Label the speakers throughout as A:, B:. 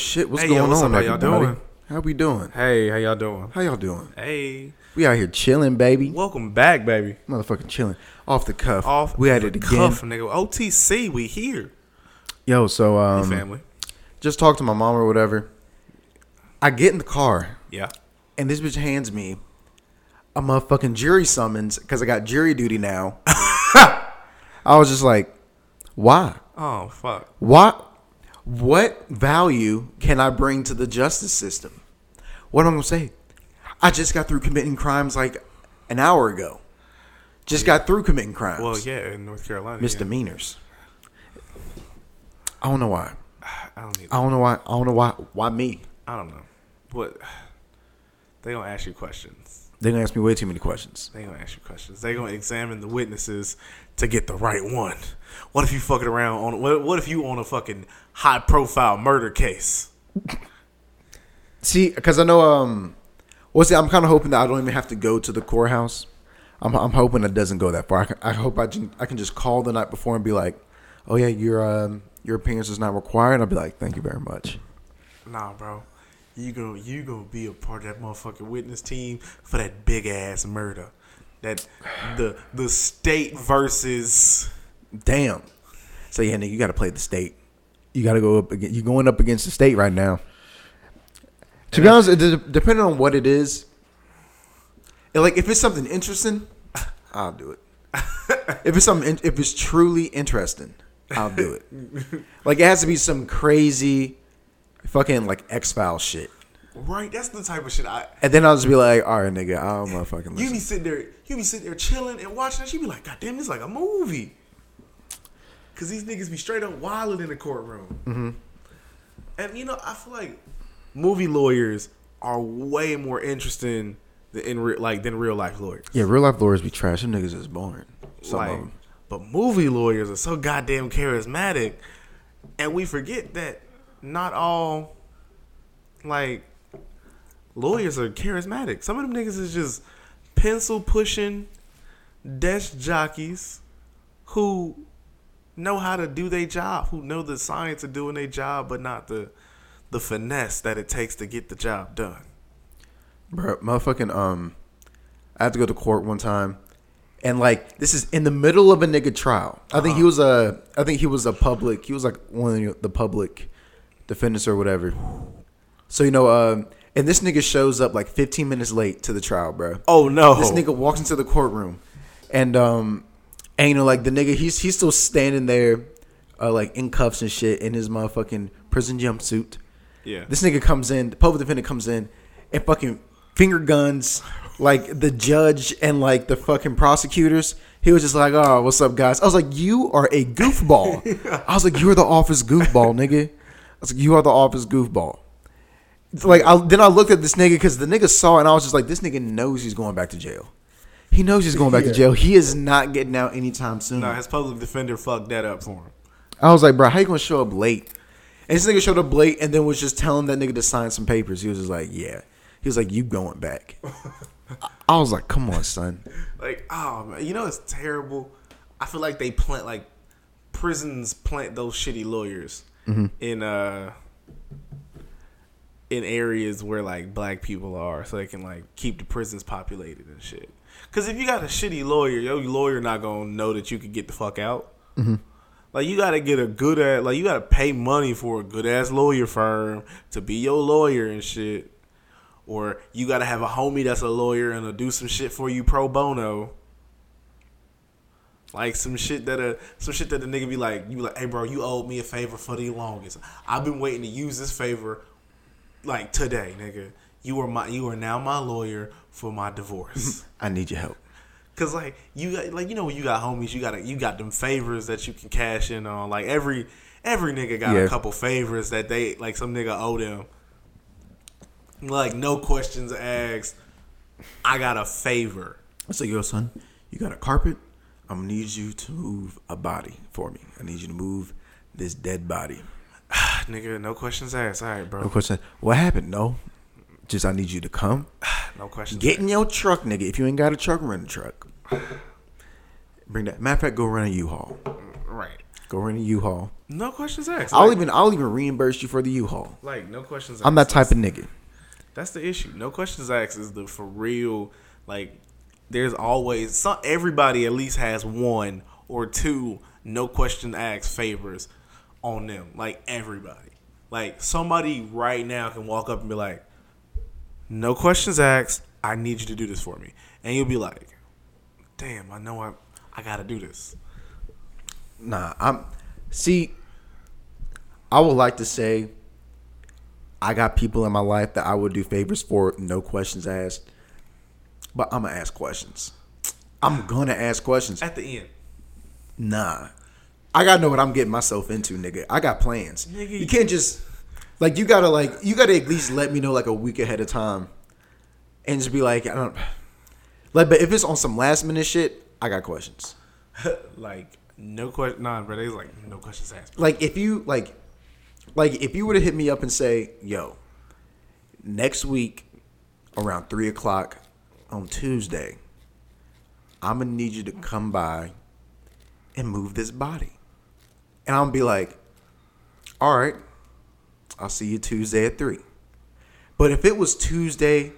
A: Shit, what's
B: Hey,
A: going
B: yo, what's
A: on,
B: up? How y'all
A: everybody?
B: doing?
A: How we doing?
B: Hey, how y'all doing?
A: How y'all doing?
B: Hey,
A: We out here chilling, baby.
B: welcome back, baby.
A: Motherfucking chilling. Off the cuff.
B: Off
A: We
B: the
A: it again.
B: cuff, nigga. OTC, we here.
A: Yo, so
B: Hey,
A: um
B: family.
A: just talk to my mom or whatever. I get in the car
B: Yeah.
A: and this bitch hands me a motherfucking jury summons because I got jury duty now. I was just like, why?
B: Oh fuck.
A: What what value can I bring to the justice system? What am I gonna say? I just got through committing crimes like an hour ago. Just got through committing crimes.
B: Well, yeah, in North Carolina.
A: Misdemeanors. I don't know why.
B: I don't need.
A: I don't know why. I don't know why. Why me?
B: I don't know. What? They gonna ask you questions.
A: They're gonna ask me way too many questions.
B: They gonna ask you questions. They gonna examine the witnesses to get the right one. What if you fucking around on? What, what if you on a fucking high profile murder case?
A: See, because I know. Um, well, see, I'm kind of hoping that I don't even have to go to the courthouse. I'm, I'm hoping it doesn't go that far. I, can, I hope I can, I can just call the night before and be like, "Oh yeah, your um, your appearance is not required." And I'll be like, "Thank you very much."
B: Nah, bro. You gonna you gonna be a part of that motherfucking witness team for that big ass murder. That the the state versus
A: Damn. So yeah, nigga, you got to play the state. You got to go up. Against, you're going up against the state right now. To be honest, it, depending on what it is, and, like if it's something interesting, I'll do it. if it's something, if it's truly interesting, I'll do it. like it has to be some crazy, fucking like X Files shit,
B: right. That's the type of shit I.
A: and then I'll just be like, all right, nigga, I'll motherfucking
B: You
A: listen.
B: be sitting there, you be sitting there chilling and watching that. You be like, God damn, this like a movie. Cause these niggas be straight up wilding in the courtroom. Mm-hmm. And you know, I feel like movie lawyers are way more interesting than in re- like than real life lawyers.
A: Yeah, real life lawyers be trash. Them niggas is boring. Some
B: like, but movie lawyers are so goddamn charismatic, and we forget that not all like lawyers are charismatic. Some of them niggas is just pencil pushing desk jockeys who know how to do their job, who know the science of doing their job, but not the the finesse that it takes to get the job done.
A: Bro, motherfucking um, I had to go to court one time, and like this is in the middle of a nigga trial. I think he was a, I think he was a public. He was like one of the public defendants or whatever. So you know, um, and this nigga shows up like 15 minutes late to the trial, bro.
B: Oh no!
A: This nigga walks into the courtroom, and um, and you know, like the nigga, he's he's still standing there, uh, like in cuffs and shit in his motherfucking prison jumpsuit.
B: yeah.
A: This nigga comes in, the public defendant comes in, and fucking finger guns like the judge and like the fucking prosecutors. He was just like, "Oh, what's up, guys?" I was like, "You are a goofball." I was like, "You're the office goofball, nigga." I was like, "You are the office goofball." It's like, I, then I looked at this nigga because the nigga saw, it and I was just like, "This nigga knows he's going back to jail. He knows he's going back to jail. He is not getting out anytime soon."
B: no, his public defender fucked that up for him.
A: I was like, bro, how you gonna show up late? And this nigga showed up late and then was just telling that nigga to sign some papers. He was just like, yeah. He was like, you going back. I was like, come on, son.
B: Like, oh man, you know it's terrible. I feel like they plant like prisons plant those shitty lawyers in uh in areas where like black people are, so they can like keep the prisons populated and shit. Because if you got a shitty lawyer, your lawyer not gonna know that you could get the fuck out. Mm-hmm. Like you gotta get a good ass, like you gotta pay money for a good ass lawyer firm to be your lawyer and shit. Or you gotta have a homie that's a lawyer and will do some shit for you pro bono. Like some shit that a some shit that the nigga be like, you be like, hey bro, you owed me a favor for the longest. I've been waiting to use this favor like today, nigga. You are my you are now my lawyer for my divorce.
A: I need your help.
B: Cause like you got like you know when you got homies, you got you got them favors that you can cash in on. Like every every nigga got
A: Yeah.
B: a couple favors that they like some nigga owe them. Like no questions asked. I got a favor.
A: I said, yo, son, you got a carpet? I'm gonna need you to move a body for me. I need you to move this dead body.
B: nigga, no questions asked. All right, bro.
A: No questions. What happened? No. Just I need you to come.
B: No questions.
A: Get in your truck, nigga. If you ain't got a truck, rent a truck. Bring that. Matter of fact, go run a U-Haul.
B: Right.
A: Go rent a U-Haul.
B: No questions asked.
A: I'll
B: Like-
A: even I'll even reimburse you for the U-Haul.
B: like no questions. Asked.
A: I'm that type of nigga.
B: That's the issue. No questions asked is the for real. Like, there's always some. Everybody at least has one or two no question asked favors on them. Like everybody. Like somebody right now can walk up and be like, "No questions asked. I need you to do this for me," and you'll be like, "Damn, I know I I gotta do this."
A: Nah, I'm see. I would like to say I got people in my life that I would do favors for, no questions asked. But I'm gonna ask questions. I'm gonna ask questions.
B: At the end,
A: Nah, I gotta know what I'm getting myself into, nigga. I got plans.
B: Nigga.
A: You can't just like you gotta like you gotta at least let me know like a week ahead of time, and just be like, I don't like. But if it's on some last minute shit, I got questions.
B: like no question. Nah, bro. They was like no questions asked.
A: like if you like like if you were to hit me up and say yo next week around three o'clock on tuesday i'm gonna need you to come by and move this body and i'm gonna be like all right i'll see you tuesday at three but if it was tuesday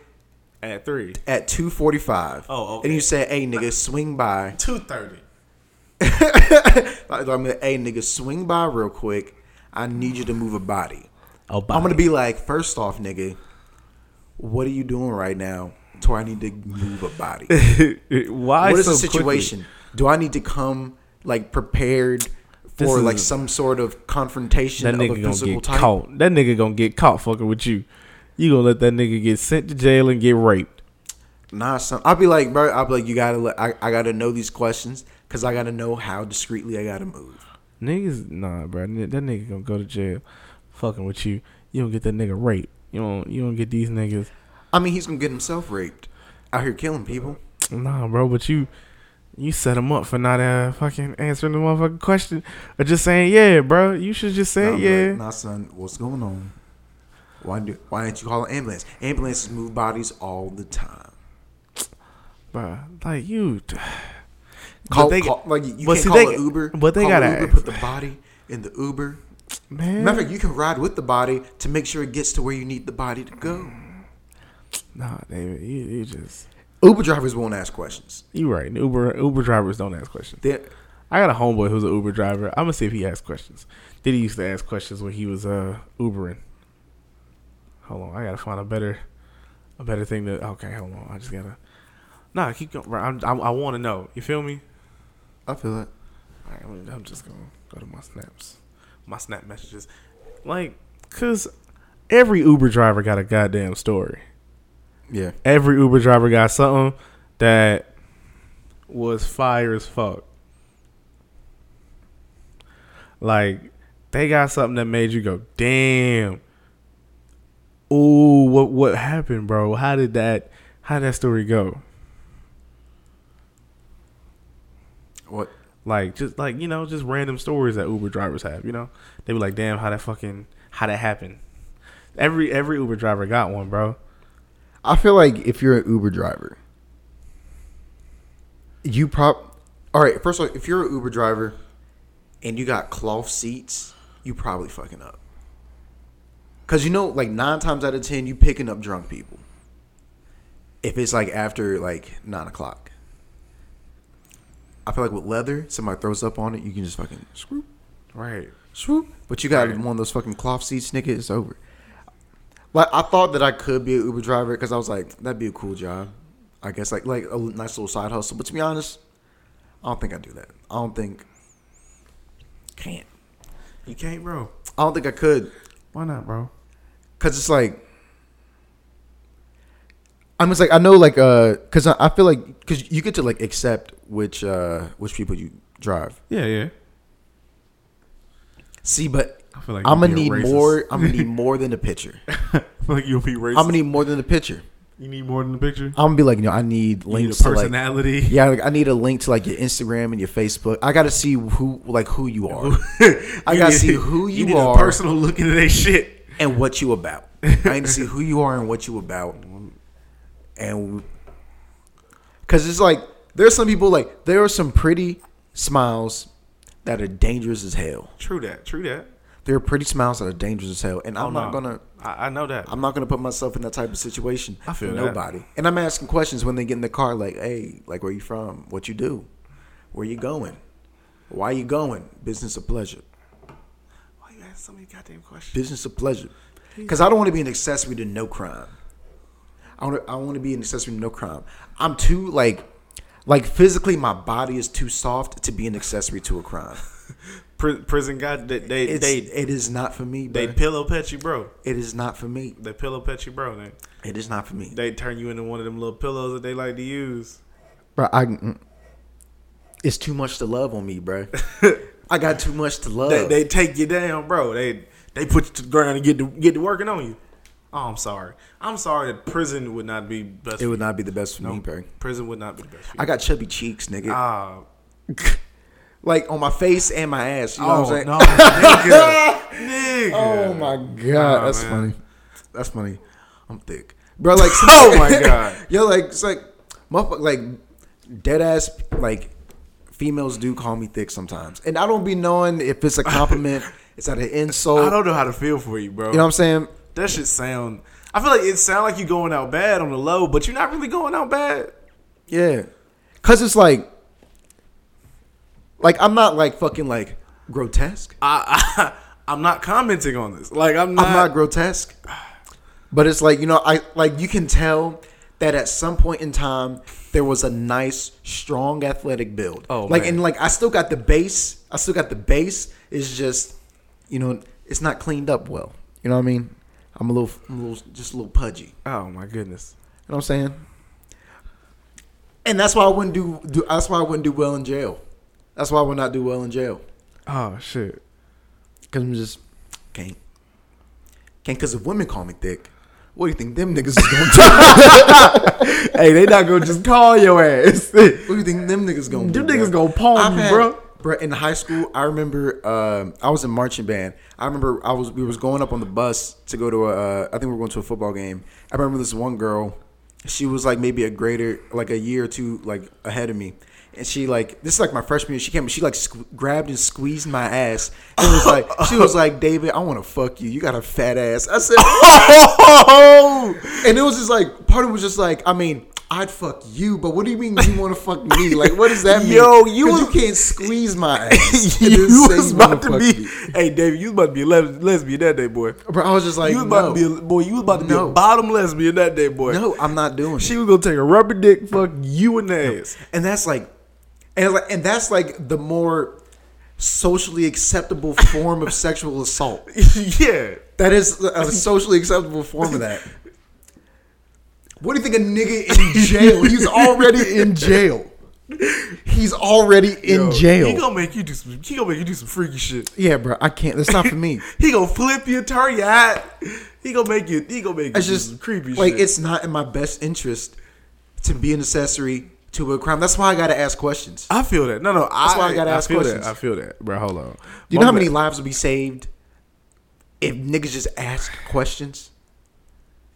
B: At three,
A: at 2.45
B: Oh, okay.
A: and you say hey nigga swing by
B: two thirty.
A: like, I'm gonna, hey nigga, swing by real quick. I need you to move a body.
B: Oh,
A: I'm gonna be like, first off, nigga, what are you doing right now? To where I need to move a body.
B: Why?
A: what is
B: so
A: the situation? Do I need to come like prepared
B: This
A: for
B: is-
A: like some sort of confrontation
B: That
A: of a
B: nigga gonna
A: physical
B: get
A: type?
B: caught. That nigga gonna get caught fucking with you. You gonna let that nigga get sent to jail and get raped?
A: Nah, son. I'll be like, bro. I'll be like, you gotta let. I, I gotta know these questions because I gotta know how discreetly I gotta move.
B: Niggas, nah, bro. That nigga gonna go to jail, fucking with you. You don't get that nigga raped. You don't. You don't get these niggas.
A: I mean, he's gonna get himself raped out here killing people.
B: Nah, bro. But you, you set him up for not uh fucking answering the motherfucking question or just saying yeah, bro. You should just say
A: Nah,
B: yeah.
A: like, nah, son, what's going on? Why do why didn't you call an ambulance? Ambulances move bodies all the time.
B: bro. Like you.
A: Call,
B: they,
A: call like you
B: but
A: can't
B: see,
A: call
B: they-
A: an Uber.
B: but they gotta
A: Uber, put the body in the Uber.
B: man.
A: Matter of fact, you can ride with the body to make sure it gets to where you need the body to go.
B: Nah, David. You, you just.
A: Uber drivers won't ask questions.
B: You're right. Uber Uber drivers don't ask questions.
A: They
B: I got a homeboy who's an Uber driver. I'm gonna see if he asks questions. Did he used to ask questions when he was uh Ubering? Hold on, I gotta find a better, a better thing to. Okay, hold on. I just gotta. Nah, keep going. I'm, I, I want to know. You feel me?
A: I feel it.
B: All right, I'm- I'm just gonna go to my snaps, my snap messages, like, cause every Uber driver got a goddamn story.
A: Yeah.
B: Every Uber driver got something that was fire as fuck. Like they got something that made you go, "Damn." Ooh, what what happened, bro? How did that how did that story go?
A: What?
B: Like just like, you know, just random stories that Uber drivers have, you know? They be like, "Damn, how that fucking how that happened?" Every every Uber driver got one, bro.
A: I feel like if you're an Uber driver, you prob. All right. First of all, if you're an Uber driver and you got cloth seats, you probably fucking up. Cause you know, like nine times out of ten, you picking up drunk people. If it's like after like nine o'clock, I feel like with leather, somebody throws up on it, you can just fucking swoop,
B: Right.
A: swoop. But you got
B: Right.
A: one of those fucking cloth seats, nigga. It's over. Like I thought that I could be an Uber driver because I was like, that'd be a cool job. I guess like like a nice little side hustle. But to be honest, I don't think I do that. I don't think can't.
B: You can't, bro.
A: I don't think I could
B: Why not, bro?
A: because it's like I'm just like I know like uh because I, I feel like because you get to like accept which uh which people you drive.
B: Yeah, yeah.
A: See, but
B: I feel like
A: I'm gonna need
B: racist.
A: more. I'm gonna need more than a picture.
B: I feel like you'll be racist.
A: I'm gonna need more than a picture.
B: you need more than the picture.
A: I'm gonna be like, you know, I need
B: You need a
A: links to like
B: personality.
A: Yeah, like, I need a link to like your Instagram and your Facebook. I got to see who like who you are I
B: You
A: gotta
B: need-
A: see who you
B: need
A: are.
B: A personal look into that shit.
A: and what you about. I need to see who you are and what you about. And cuz it's like there's some people like there are some pretty smiles that are dangerous as hell.
B: True that. True that.
A: There are pretty smiles that are dangerous as hell, and I'm
B: Oh,
A: not
B: no.
A: gonna.
B: I, I know that.
A: I'm not gonna put myself in that type of situation.
B: I feel
A: for
B: that.
A: nobody. And I'm asking questions when they get in the car, like, "Hey, like, where you from? What you do? Where you going? Why you going? Business or pleasure?
B: Why you ask so many goddamn questions?
A: Business or pleasure? Because I don't want to be an accessory to no crime. I want to. I want to be an accessory to no crime. I'm too like, like physically, my body is too soft to be an accessory to a crime.
B: Pri- prison got they they
A: It's,
B: they,
A: it is not for me.
B: they pillow pet you, bro.
A: It is not for me.
B: They pillow pet you, bro. They
A: It is not for me.
B: they turn you into one of them little pillows that they like to use.
A: Bro, I mm, it's too much to love on me, bro. I got too much to love.
B: They, they take you down, bro. They they put you to the ground and get to get to working on you. Oh, I'm sorry. I'm sorry that prison would not be best.
A: it would
B: you.
A: not be the best for me, bro.
B: prison would not be the best.
A: I got chubby cheeks, nigga.
B: Ah,
A: like on my face and my ass. You know
B: oh
A: what I'm oh, saying?
B: no, nigga, nigga.
A: Oh my god,
B: Nah,
A: that's
B: man.
A: funny. That's funny. I'm thick, bro. Like,
B: Oh my God.
A: yo, like it's like, motherfucker, like dead ass, like females do call me thick sometimes, and I don't be knowing if it's a compliment, it's at an insult.
B: I don't know how to feel for you, bro.
A: you know what I'm saying?
B: that shit sound. I feel like it sound like you going out bad on the low, but you're not really going out bad.
A: Yeah, cause it's like, like I'm not like fucking like grotesque.
B: I, I I'm not commenting on this. Like I'm not.
A: I'm not grotesque, but it's like you know, I like you can tell that at some point in time there was a nice, strong, athletic build.
B: Oh,
A: like
B: man.
A: and like I still got the base. I still got the base. It's just, you know, it's not cleaned up well. You know what I mean? I'm a little, I'm a little, just a little pudgy.
B: oh my goodness.
A: You know what I'm saying? And that's why I wouldn't do, do. That's why I wouldn't do well in jail. That's why I would not do well in jail.
B: Oh shit.
A: Cause I'm just can't. Can't cause if women call me thick, what do you think them niggas is gonna do?
B: hey, they not gonna just call your ass.
A: what do you think them niggas gonna do?
B: Them
A: niggas
B: gonna palm you, bro.
A: Bro, in high school, I remember um, I was in marching band. I remember I was we was going up on the bus to go to a uh, I think we were going to a football game. I remember this one girl. She was like maybe a grader, like a year or two like ahead of me. And she like this is like my freshman year. She came. She like grabbed and squeezed my ass. And was like she was like David, I want to fuck you. You got a fat ass. I said,
B: Oh,
A: and it was just like part of it was just like I mean. I'd fuck you, but what do you mean you want to fuck me? Like, what does that mean?
B: Yo, you was-
A: you can't squeeze my ass.
B: you was
A: you
B: about to be.
A: me.
B: Hey, David, you was about to be a lesbian that day, boy.
A: Bro, I was just like,
B: you was about
A: no,
B: to be a boy. You was about to be a bottom lesbian that day, boy.
A: no, I'm not doing
B: She
A: it.
B: was gonna take a rubber dick, fuck you in the ass.
A: And that's like, and like, and that's like the more socially acceptable form of sexual assault.
B: yeah.
A: That is a socially acceptable form of that. What do you think a nigga in jail? He's already in jail. He's already in
B: Yo,
A: jail.
B: He gonna make you do some. He gonna make you do some freaky shit.
A: yeah, bro, I can't. That's not for me.
B: He gonna flip you, turn your hat. He gonna make you. He gonna make you
A: It's
B: do
A: just
B: some creepy
A: like
B: shit.
A: it's not in my best interest to be an accessory to a crime. That's why I gotta ask questions.
B: I feel that. No, no.
A: That's
B: I,
A: why I gotta ask
B: feel
A: questions.
B: that. I feel that, bro. Hold on.
A: Do you know how many lives would be saved if niggas just ask questions?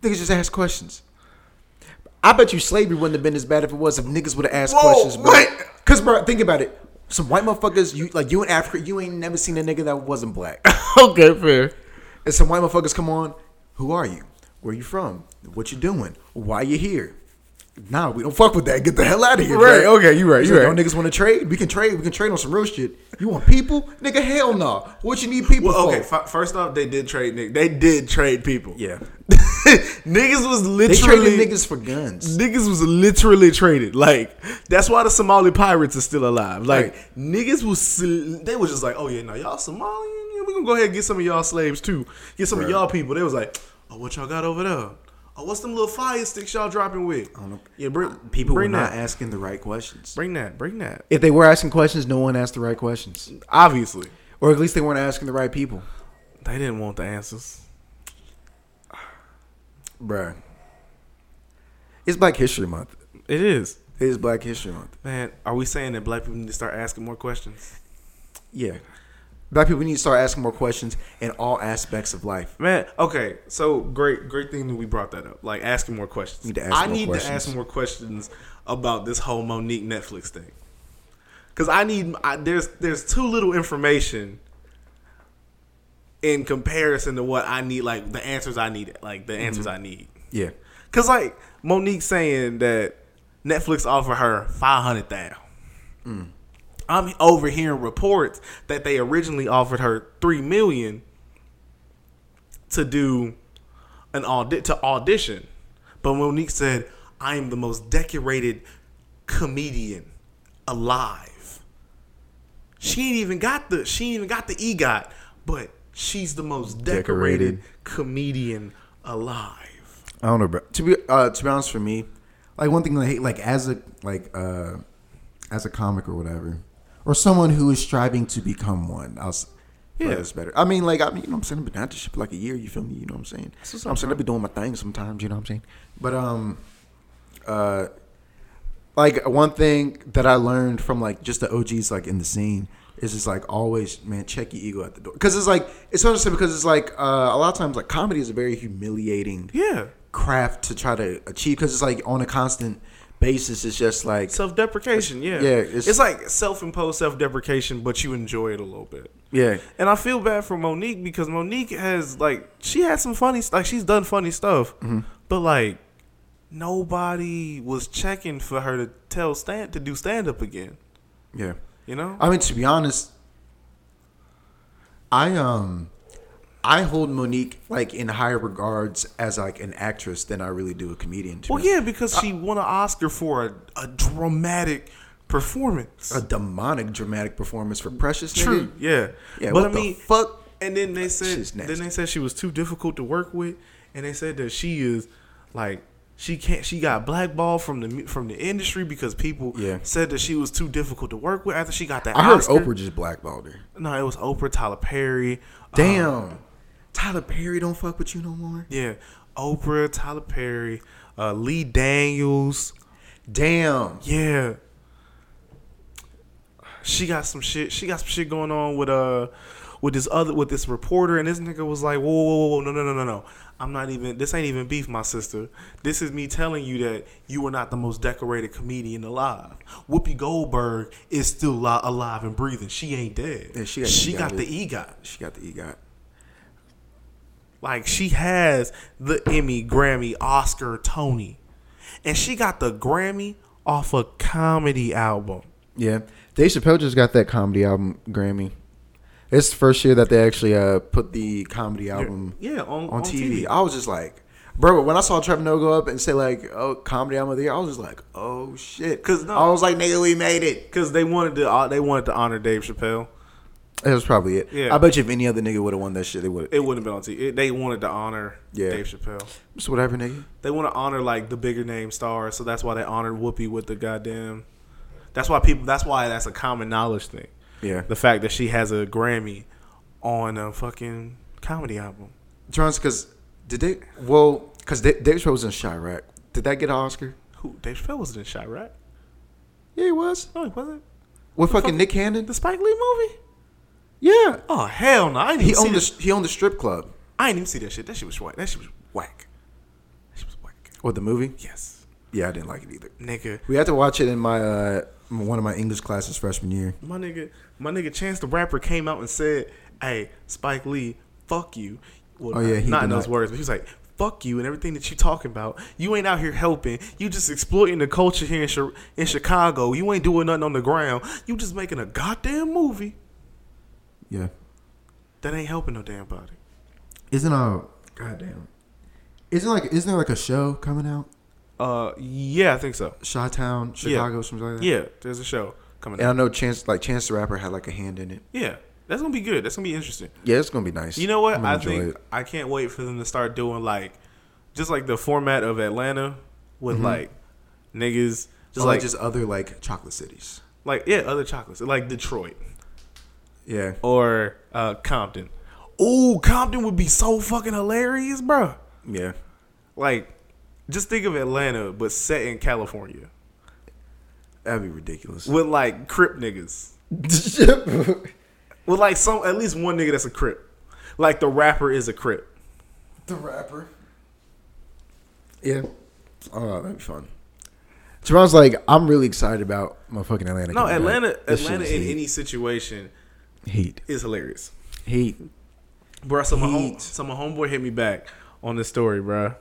A: Niggas just ask questions. I bet you slavery wouldn't have been as bad if it was if niggas would have asked
B: Whoa,
A: questions, bro.
B: wait.
A: Cause bro, think about it. Some white motherfuckers, you like you in Africa, you ain't never seen a nigga that wasn't black.
B: okay, fair.
A: and some white motherfuckers come on, who are you? Where you from? What you doing? Why you here? Nah, we don't fuck with that. Get the hell out of here.
B: Right,
A: bro.
B: okay, you right, you
A: like,
B: right.
A: Y'all niggas want to trade? We can trade. We can trade on some real shit. You want people? Nigga, hell no. What you need people
B: Well, okay.
A: for?
B: F- first off, they did trade. Nick. They did trade people.
A: Yeah.
B: niggas was
A: They
B: literally
A: traded niggas for guns.
B: Niggas was literally traded. Like that's why the Somali pirates are still alive. Like
A: Right.
B: niggas was they was just like, oh yeah, no, y'all Somali, yeah, we gonna go ahead and get some of y'all slaves too. Get some of y'all people. They was like, oh, what y'all got over there? Oh, what's them little fire sticks y'all dropping with? I
A: don't know.
B: Yeah, bring uh,
A: People
B: bring
A: were
B: that.
A: not asking the right questions.
B: bring that. Bring that.
A: If they were asking questions, no one asked the right questions.
B: Obviously,
A: Or at least they weren't asking the right people.
B: they didn't want the answers.
A: Bruh. It's Black History Month.
B: It is.
A: It is Black History Month.
B: Man, are we saying that black people need to start asking more questions?
A: Yeah. Black people we need to start asking more questions in all aspects of life.
B: Man, okay, so great, great thing that we brought that up. Like asking more questions.
A: Need ask
B: I
A: more
B: need
A: questions.
B: to ask more questions about this whole Mo'Nique Netflix thing. Cause I need I, there's there's too little information in comparison to what I need, like the answers I need, like the answers mm-hmm. I need.
A: Yeah.
B: Cause like Mo'Nique saying that Netflix offered her five hundred thousand. Mm. I'm overhearing reports that they originally offered her three million to do an audit to audition, but Mo'Nique said, "I am the most decorated comedian alive." She ain't even got the she ain't even got the EGOT, but she's the most decorated,
A: Decorated.
B: comedian alive.
A: I don't know, bro. To be uh, to be honest, for me, like one thing I hate, like as a like uh as a comic or whatever, or someone who is striving to become one. I was yeah, it's better. I mean, like I mean, you know, what I'm saying I've been at this shit for like a year. You feel me? You know what I'm saying?
B: what's
A: I'm saying. I've been doing my thing sometimes. You know what I'm saying? But um, uh, like one thing that I learned from like just the OGs like in the scene is just like always man check your ego at the door because it's like it's understood because it's like uh, a lot of times like comedy is a very humiliating
B: Yeah.
A: craft to try to achieve because it's like on a constant basis. It's just like
B: Self deprecation, yeah.
A: Yeah,
B: It's,
A: it's-
B: like self imposed self deprecation, but you enjoy it a little bit.
A: yeah,
B: And I feel bad for Mo'Nique because Mo'Nique has like she had some funny like she's done funny stuff,
A: Mm-hmm.
B: but like nobody was checking for her to tell stand to do stand up again.
A: yeah.
B: You know?
A: I mean, to be honest, I um, I hold Mo'Nique like in higher regards as like an actress than I really do a comedian. to
B: well,
A: be
B: yeah, because she won an Oscar for a, a dramatic performance.
A: a demonic dramatic performance for Precious.
B: True,
A: nigga.
B: yeah,
A: Yeah,
B: But I
A: the
B: mean,
A: fuck?
B: And then they said, then they said she was too difficult to work with, and they said that she is like she can't. She got blackballed from the from the industry because people
A: Yeah.
B: said that she was too difficult to work with after she got that.
A: I heard Oprah just blackballed her.
B: No, it was Oprah, Tyler Perry.
A: Damn,
B: uh,
A: Tyler Perry don't fuck with you no more.
B: yeah, Oprah, Tyler Perry, uh, Lee Daniels.
A: Damn.
B: Yeah. She got some shit. She got some shit going on with uh with this other with this reporter, and this nigga was like, whoa, whoa, whoa, whoa, no, no, no, no, no. I'm not even. This ain't even beef, my sister. This is me telling you that you are not the most decorated comedian alive. Whoopi Goldberg is still alive and breathing. She ain't dead.
A: Yeah, she got
B: she got the EGOT.
A: She got the EGOT.
B: Like she has the Emmy, Grammy, Oscar, Tony, and she got the Grammy off a comedy album.
A: Yeah, Dave Chappelle just got that comedy album Grammy. It's the first year that they actually uh put the comedy album
B: Yeah, on,
A: on, TV. I was just like, bro, when I saw Trevor Noah go up and say like, "Oh, comedy album of the year," I was just like, "Oh shit!"
B: 'Cause no-
A: I was like, "Nigga, we made it."
B: Because they wanted to, uh, they wanted to honor Dave Chappelle.
A: That was probably it.
B: Yeah.
A: I bet you if any other nigga would have won that shit, they would.
B: It wouldn't have been on TV. It, they wanted to honor
A: Yeah.
B: Dave Chappelle.
A: Just whatever, nigga.
B: They want to honor like the bigger name stars, so that's why they honored Whoopi with the goddamn. That's why people. That's why that's a common knowledge thing.
A: Yeah.
B: The fact that she has a Grammy on a fucking comedy album.
A: Trans, because did they? Well, because Dave Chappelle was in Chi-Raq. Did that get an Oscar?
B: Who Dave Chappelle was in Chi-Raq?
A: Yeah, he was.
B: No, he wasn't.
A: With fucking
B: fuck-
A: Nick Cannon.
B: The Spike Lee movie?
A: Yeah.
B: Oh hell no! I didn't
A: He
B: even see
A: owned
B: this.
A: the he owned the strip club.
B: I didn't even see that shit. That shit was whack. That shit was whack. That shit was whack.
A: What the movie?
B: Yes,
A: Yeah, I didn't like it either.
B: nigga.
A: We had to watch it in my uh one of my English classes freshman year.
B: My nigga, my nigga Chance the Rapper came out and said, "Hey, Spike Lee, fuck you." Well,
A: Oh, yeah, he
B: not in those words, but he was like, "Fuck you" and everything that you talking about. You ain't out here helping. You just exploiting the culture here in, Chi- in Chicago. You ain't doing nothing on the ground. You just making a goddamn movie
A: Yeah.
B: that ain't helping no damn body.
A: Isn't a goddamn? Isn't like isn't there like a show coming out?
B: Uh, yeah, I think so.
A: Chi Town, Chicago, something like that.
B: Yeah, there's a show coming. Out.
A: And I know Chance like Chance the Rapper had like a hand in it.
B: Yeah, that's gonna be good. That's gonna be interesting.
A: Yeah, it's gonna be nice.
B: You know what?
A: I'm gonna
B: I
A: enjoy
B: think
A: it.
B: I can't wait for them to start doing like just like the format of Atlanta with like niggas just
A: Or,
B: like
A: like just other like chocolate cities.
B: like yeah, other chocolates. Like Detroit
A: Yeah.
B: or uh Compton. Ooh, Compton would be so fucking hilarious, bro.
A: Yeah.
B: Like just think of Atlanta but set in California
A: That'd be ridiculous.
B: with like Crip niggas. With like some at least one nigga that's a Crip. Like the rapper is a Crip.
A: the rapper. Yeah. Oh, that'd be fun. Javon's like, I'm really excited about my fucking Atlanta.
B: No,
A: coming back.
B: Atlanta, Atlanta in any situation
A: heat,
B: is hilarious.
A: heat.
B: Bro, so my, home, so my homeboy hit me back on this story, bro.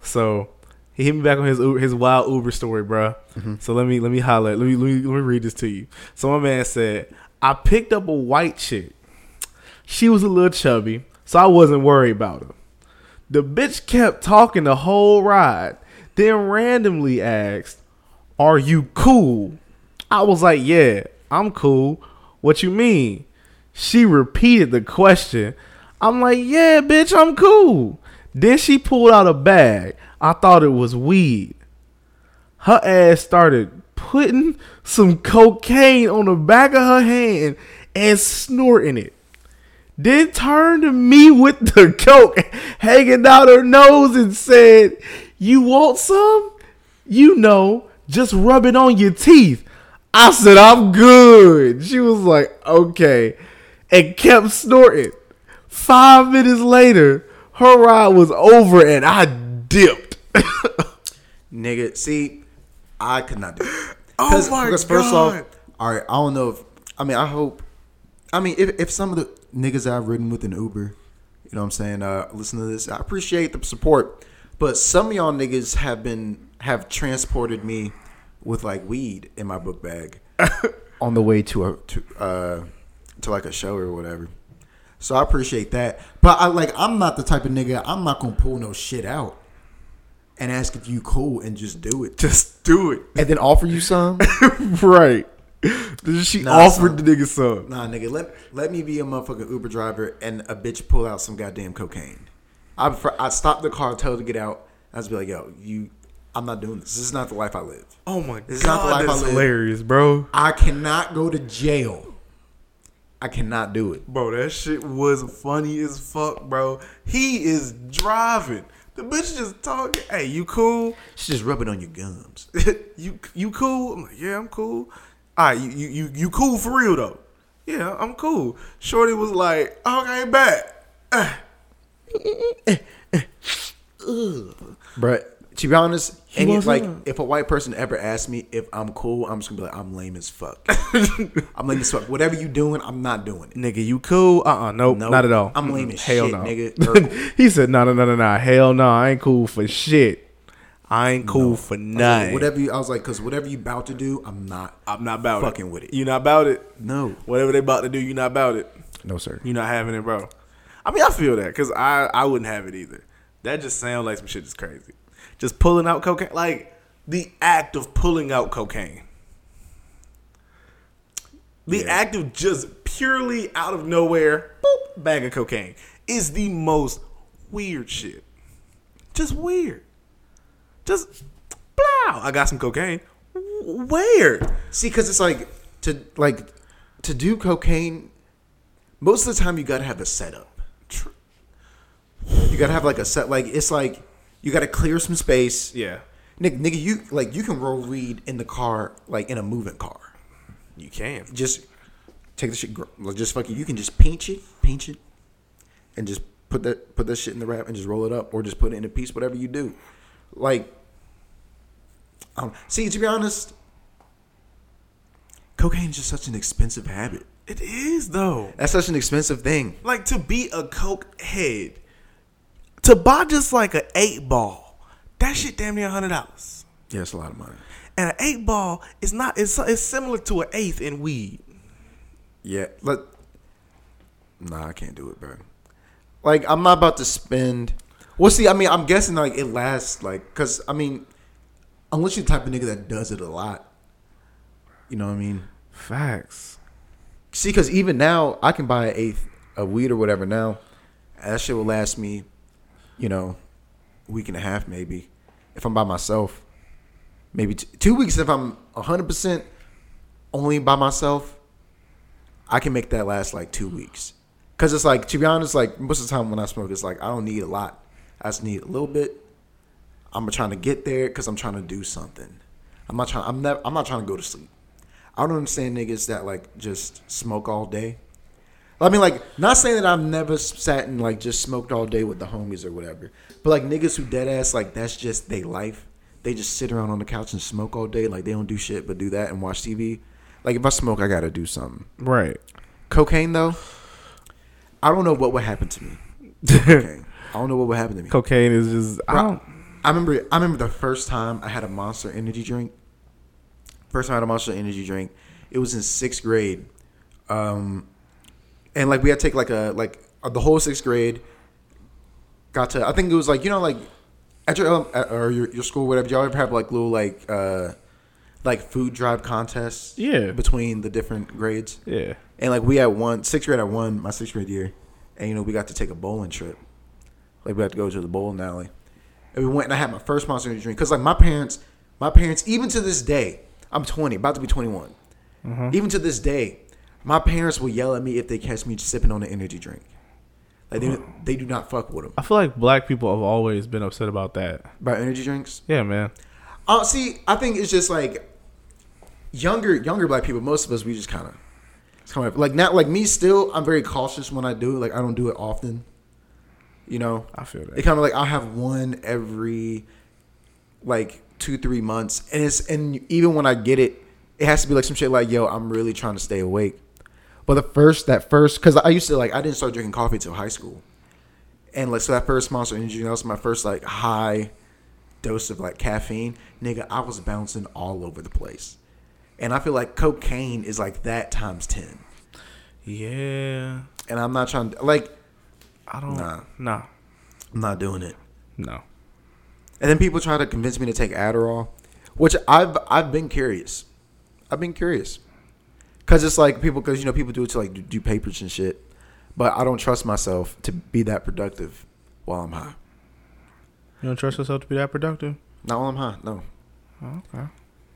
B: So he hit me back on his Uber, his wild Uber story, bro. Mm-hmm. So let me let me highlight. Let me, let me let me read this to you. So my man said, I picked up a white chick. She was a little chubby, so I wasn't worried about her. The bitch kept talking the whole ride, then randomly asked, Are you cool? I was like, Yeah, I'm cool. What you mean? She repeated the question. I'm like, Yeah, bitch, I'm cool. Then she pulled out a bag. I thought it was weed. Her ass started putting some cocaine on the back of her hand and snorting it then turned to me with the coke hanging out her nose and said, You want some? You know, just rub it on your teeth. I said, I'm good. She was like, Okay. And kept snorting. Five minutes later, her ride was over and I dipped.
A: Nigga, see, I could not do it.
B: Oh my
A: first
B: God.
A: off, all right, I don't know if I mean I hope I mean if, if some of the niggas I've ridden with an Uber, you know what I'm saying, uh listen to this, I appreciate the support. But some of y'all niggas have been have transported me with like weed in my book bag on the way to a to uh to like a show or whatever. So I appreciate that. But I like I'm not the type of nigga I'm not gonna pull no shit out and ask if you cool and just do it.
B: Just do it.
A: And then offer you some?
B: right. She
A: Nah,
B: offered
A: son.
B: the nigga some.
A: Nah, nigga, let let me be a motherfucking Uber driver and a bitch pull out some goddamn cocaine. I I stop the car, tell her to get out. I just be like, yo, you, I'm not doing this. This is not the life I live.
B: Oh my god.
A: This is not the life I
B: that's
A: live.
B: hilarious, bro.
A: I cannot go to jail. I cannot do it.
B: Bro, that shit was funny as fuck, bro. He is driving. The bitch just talking. Hey, you cool?
A: Just just rubbing on your gums.
B: you you cool? I'm like, yeah, I'm cool. All right, you you you, you cool for real though? Yeah, I'm cool. Shorty was like, okay, bet.
A: But to be honest, any, like if a white person ever asked me if I'm cool, I'm just gonna be like, I'm lame as fuck. I'm lame as fuck. Whatever you doing, I'm not doing it.
B: Nigga, you cool? Uh uh nope,
A: Nope.
B: not at all.
A: I'm lame as
B: Hell
A: shit,
B: no.
A: nigga.
B: he said, no, no, no, no, no. Hell no. I ain't cool for shit. I ain't cool
A: No.
B: for
A: was like,
B: nothing.
A: whatever you, I was like, because whatever you about to do, I'm not.
B: I'm not about
A: Fucking
B: it.
A: with it.
B: You not about it?
A: No,
B: Whatever they about to do, you not about it.
A: no, sir.
B: You not having it, bro. I mean, I feel that because I I wouldn't have it either. That just sounds like some shit is crazy. Just pulling out cocaine, like the act of pulling out cocaine. The
A: Yeah.
B: act of just purely out of nowhere, boop, bag of cocaine is the most weird shit. Just weird. Just, blow. I got some cocaine. Where?
A: See, because it's like to like to do cocaine. Most of the time, you gotta have a setup. You gotta have like a set. Like it's like you gotta clear some space.
B: Yeah,
A: Nick, nigga, you like you can roll weed in the car, like in a moving car.
B: you can.
A: Just take the shit, like just fucking. You can just pinch it, pinch it, and just put that put that shit in the wrap and just roll it up, or just put it in a piece. Whatever you do, like. Um, see, to be honest, cocaine is just such an expensive habit.
B: It is though.
A: That's such an expensive thing.
B: like to be a coke head, to buy just like an eight ball, that shit damn near hundred dollars.
A: Yeah, it's a lot of money.
B: And an eight ball is not. It's it's similar to an eighth in weed.
A: Yeah, let. Nah, I can't do it, bro. Like, I'm not about to spend. Well, see, I mean, I'm guessing like it lasts like, cause I mean, unless you're the type of nigga that does it a lot, you know what I mean?
B: Facts.
A: See, cause even now I can buy an eighth of weed or whatever now, that shit will last me, you know, week and a half maybe, if I'm by myself. Maybe t- two weeks if I'm 100 percent only by myself. I can make that last like two weeks. Cause it's like to be honest, like most of the time when I smoke, it's like I don't need a lot. I just need a little bit. I'm trying to get there because I'm trying to do something. I'm not trying. I'm never. I'm not trying to go to sleep. I don't understand niggas that like just smoke all day. I mean, like, not saying that I've never sat and like just smoked all day with the homies or whatever, but like niggas who dead ass like that's just their life. they just sit around on the couch and smoke all day. Like they don't do shit but do that and watch TV. Like if I smoke, I gotta do something.
B: Right.
A: Cocaine though, I don't know what would happen to me. Cocaine. I don't know what would happen to me.
B: Cocaine is just I don't
A: I remember. I remember the first time I had a Monster Energy drink. First time I had a Monster Energy drink. It was in sixth grade, um, and like we had to take like a like uh, the whole sixth grade. Got to. I think it was like you know like at your at, or your, your school whatever. Y'all ever have like little like uh like food drive contests?
B: Yeah.
A: Between the different grades.
B: yeah.
A: And like we had one sixth grade, I won my sixth grade year, and you know we got to take a bowling trip. Like we had to go to the bowling alley, and we went and I had my first Monster Energy drink because like my parents, my parents even to this day, I'm 20, about to be 21. Even to this day, my parents will yell at me if they catch me sipping on an energy drink. Like they they do not fuck with them
B: I feel like black people have always been upset about that.
A: about energy drinks.
B: Yeah, man.
A: Uh, see, I think it's just like younger younger black people. Most of us we just kind of it's kind of like not like me. Still, I'm very cautious when I do it. Like I don't do it often. You know,
B: I feel
A: it
B: that.
A: kind of like I'll have one every like two three months, and it's and even when I get it, it has to be like some shit like yo, I'm really trying to stay awake. But the first that first because I used to like I didn't start drinking coffee till high school, and like so that first Monster Energy that was my first like high dose of like caffeine, nigga, I was bouncing all over the place. And I feel like cocaine is like that times 10.
B: Yeah.
A: And I'm not trying to, like,
B: I don't
A: Nah.
B: Nah.
A: I'm not doing it.
B: No.
A: And then people try to convince me to take Adderall, which I've I've been curious. I've been curious. Cuz it's like people cuz you know people do it to like do, do papers and shit. But I don't trust myself to be that productive while I'm high.
B: You don't trust yourself to be that productive?
A: Not while I'm high. No.
B: Oh, okay.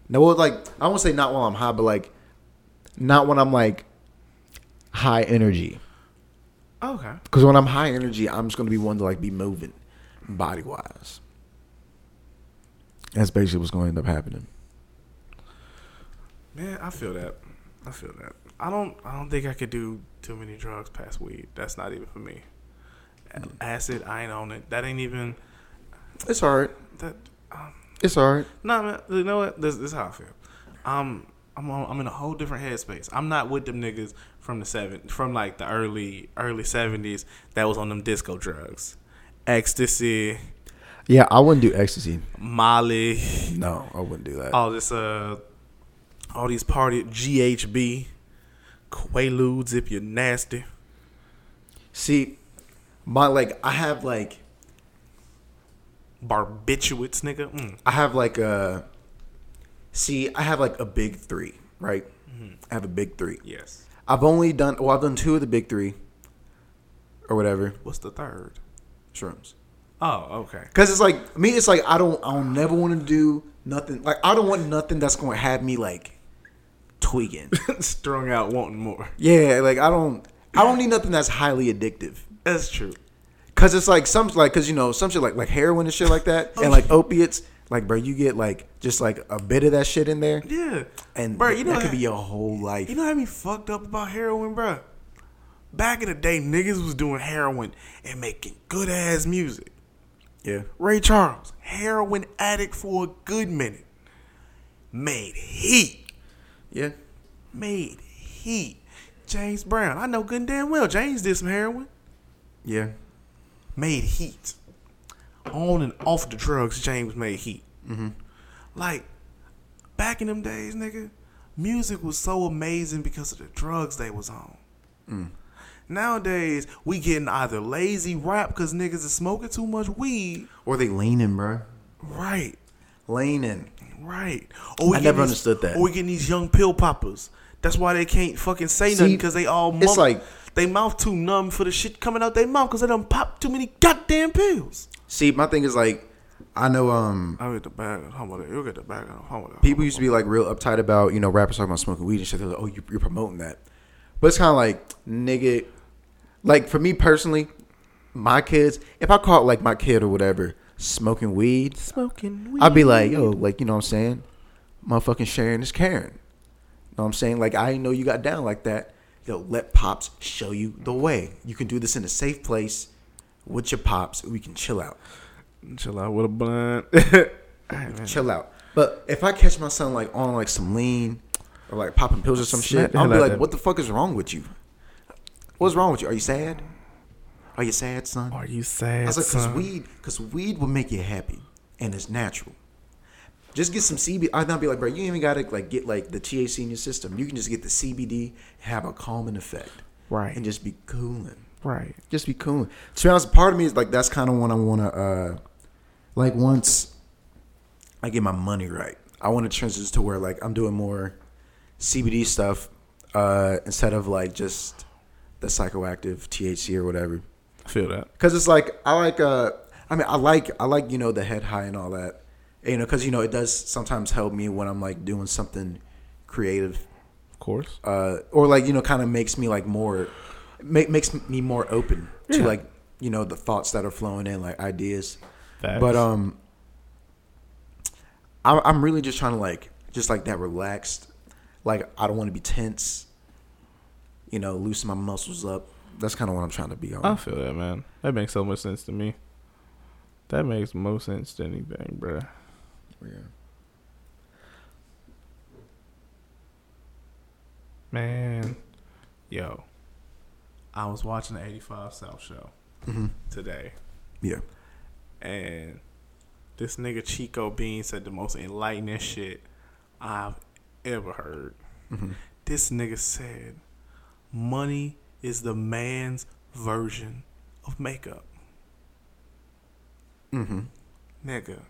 A: No, well, like I won't say not while I'm high, but like not when I'm like high energy.
B: Oh, okay.
A: Because when I'm high energy, I'm just gonna be one to like be moving, body wise. That's basically what's going to end up happening.
B: Man, I feel that. I feel that. I don't. I don't think I could do too many drugs past weed. That's not even for me. A- Acid, I ain't on it. That ain't even.
A: It's alright.
B: That. Um,
A: It's alright.
B: nah, man. You know what? This, this is how I feel. Um, I'm on, I'm in a whole different headspace. I'm not with them niggas from the seven, from like the early early seventies that was on them disco drugs, ecstasy,
A: Yeah, I wouldn't do ecstasy.
B: Molly,
A: No, I wouldn't do that.
B: all this uh all these party GHB, Quaaludes if you're nasty.
A: See, my like I have like
B: Barbiturates, nigga. Mm.
A: I have like a see I have like a big three, right? I have a big three.
B: Yes.
A: I've only done well, I've done two of the big three, or whatever
B: What's the third?
A: shrooms.
B: Oh, okay.
A: Cause it's like me, it's like I don't, I don't never want to do nothing. Like I don't want nothing that's going to have me like tweaking.
B: Strung out, wanting more.
A: yeah, like I don't, I don't need nothing that's highly addictive.
B: That's true.
A: Cause it's like some like, cause you know some shit like like heroin and shit like that, oh, and like opiates. Like bro, you get like just like a bit of that shit in there,
B: Yeah.
A: and
B: Bro, you know
A: that could be your whole life.
B: You know how me fucked up about heroin, bro? Back in the day, niggas was doing heroin and making good ass music.
A: yeah,
B: Ray Charles, heroin addict for a good minute, made heat.
A: Yeah,
B: Made heat. James Brown, I know good and damn well James did some heroin.
A: yeah.
B: Made heat. On and off the drugs, James made heat. Mm-hmm. Like, back in them days, nigga, music was so amazing because of the drugs they was on. Nowadays, we getting either lazy rap because niggas is smoking too much weed.
A: Or they leaning, bro,
B: Right.
A: leaning.
B: Right. Or we
A: I never
B: these-
A: understood that.
B: Or we getting these young pill poppers. That's why they can't fucking say
A: See,
B: nothing because they all
A: it's like-
B: they mouth too numb for the shit coming out their mouth because they done pop too many goddamn pills.
A: See, my thing is like, I know um
B: I'll get the bag. How about that? You'll get the bag. How about that?
A: people used to be like real uptight about you know rappers talking about smoking weed and shit. They're like, oh, you, you're promoting that, but it's kind of like nigga. Like for me personally, my kids, if I caught like my kid or whatever smoking weed,
B: smoking weed.
A: I'd be like, yo, like you know what I'm saying, motherfucking sharing is caring. You know what I'm saying? Like I know you got down like that. Yo, let pops show you the way. You can do this in a safe place with your pops. We can chill out.
B: chill out with a blunt.
A: chill out. But if I catch my son like on like some lean or like popping pills or some shit, I'll be like,
B: that-
A: "What the fuck is wrong with you? What's wrong with you? Are you sad? Are you sad, son?"
B: Are you sad?
A: I was like, "Cause weed, cause weed will make you happy, and it's natural. Just get some CBD. I'd not be like, bro, you even gotta like get like the THC in your system. You can just get the CBD, have a calming effect,
B: Right.
A: and just be cooling."
B: right.
A: just be cooling. To be honest, part of me is like that's kind of what I want to uh like once I get my money right. I want to transition to where like I'm doing more CBD stuff uh instead of like just the psychoactive THC or whatever.
B: I feel that.
A: Cuz it's like I like uh I mean I like I like you know the head high and all that. You know cuz you know it does sometimes help me when I'm like doing something creative
B: Of course.
A: uh, or like you know, kind of makes me like more, make, makes me more open to like you know the thoughts that are flowing in, like ideas.
B: Facts.
A: But um, I'm I'm really just trying to like just like that relaxed, like I don't want to be tense. You know, loosen my muscles up. That's kind of what I'm trying to be on.
B: I feel that, man. That makes so much sense to me. That makes most sense to anything, bruh.
A: yeah.
B: Man, yo, I was watching the '85 South show
A: hmm
B: today,
A: Yeah.
B: and this nigga Chico Bean said the most enlightening shit I've ever heard.
A: hmm
B: This nigga said, "Money is the man's version of makeup."
A: hmm
B: Nigga,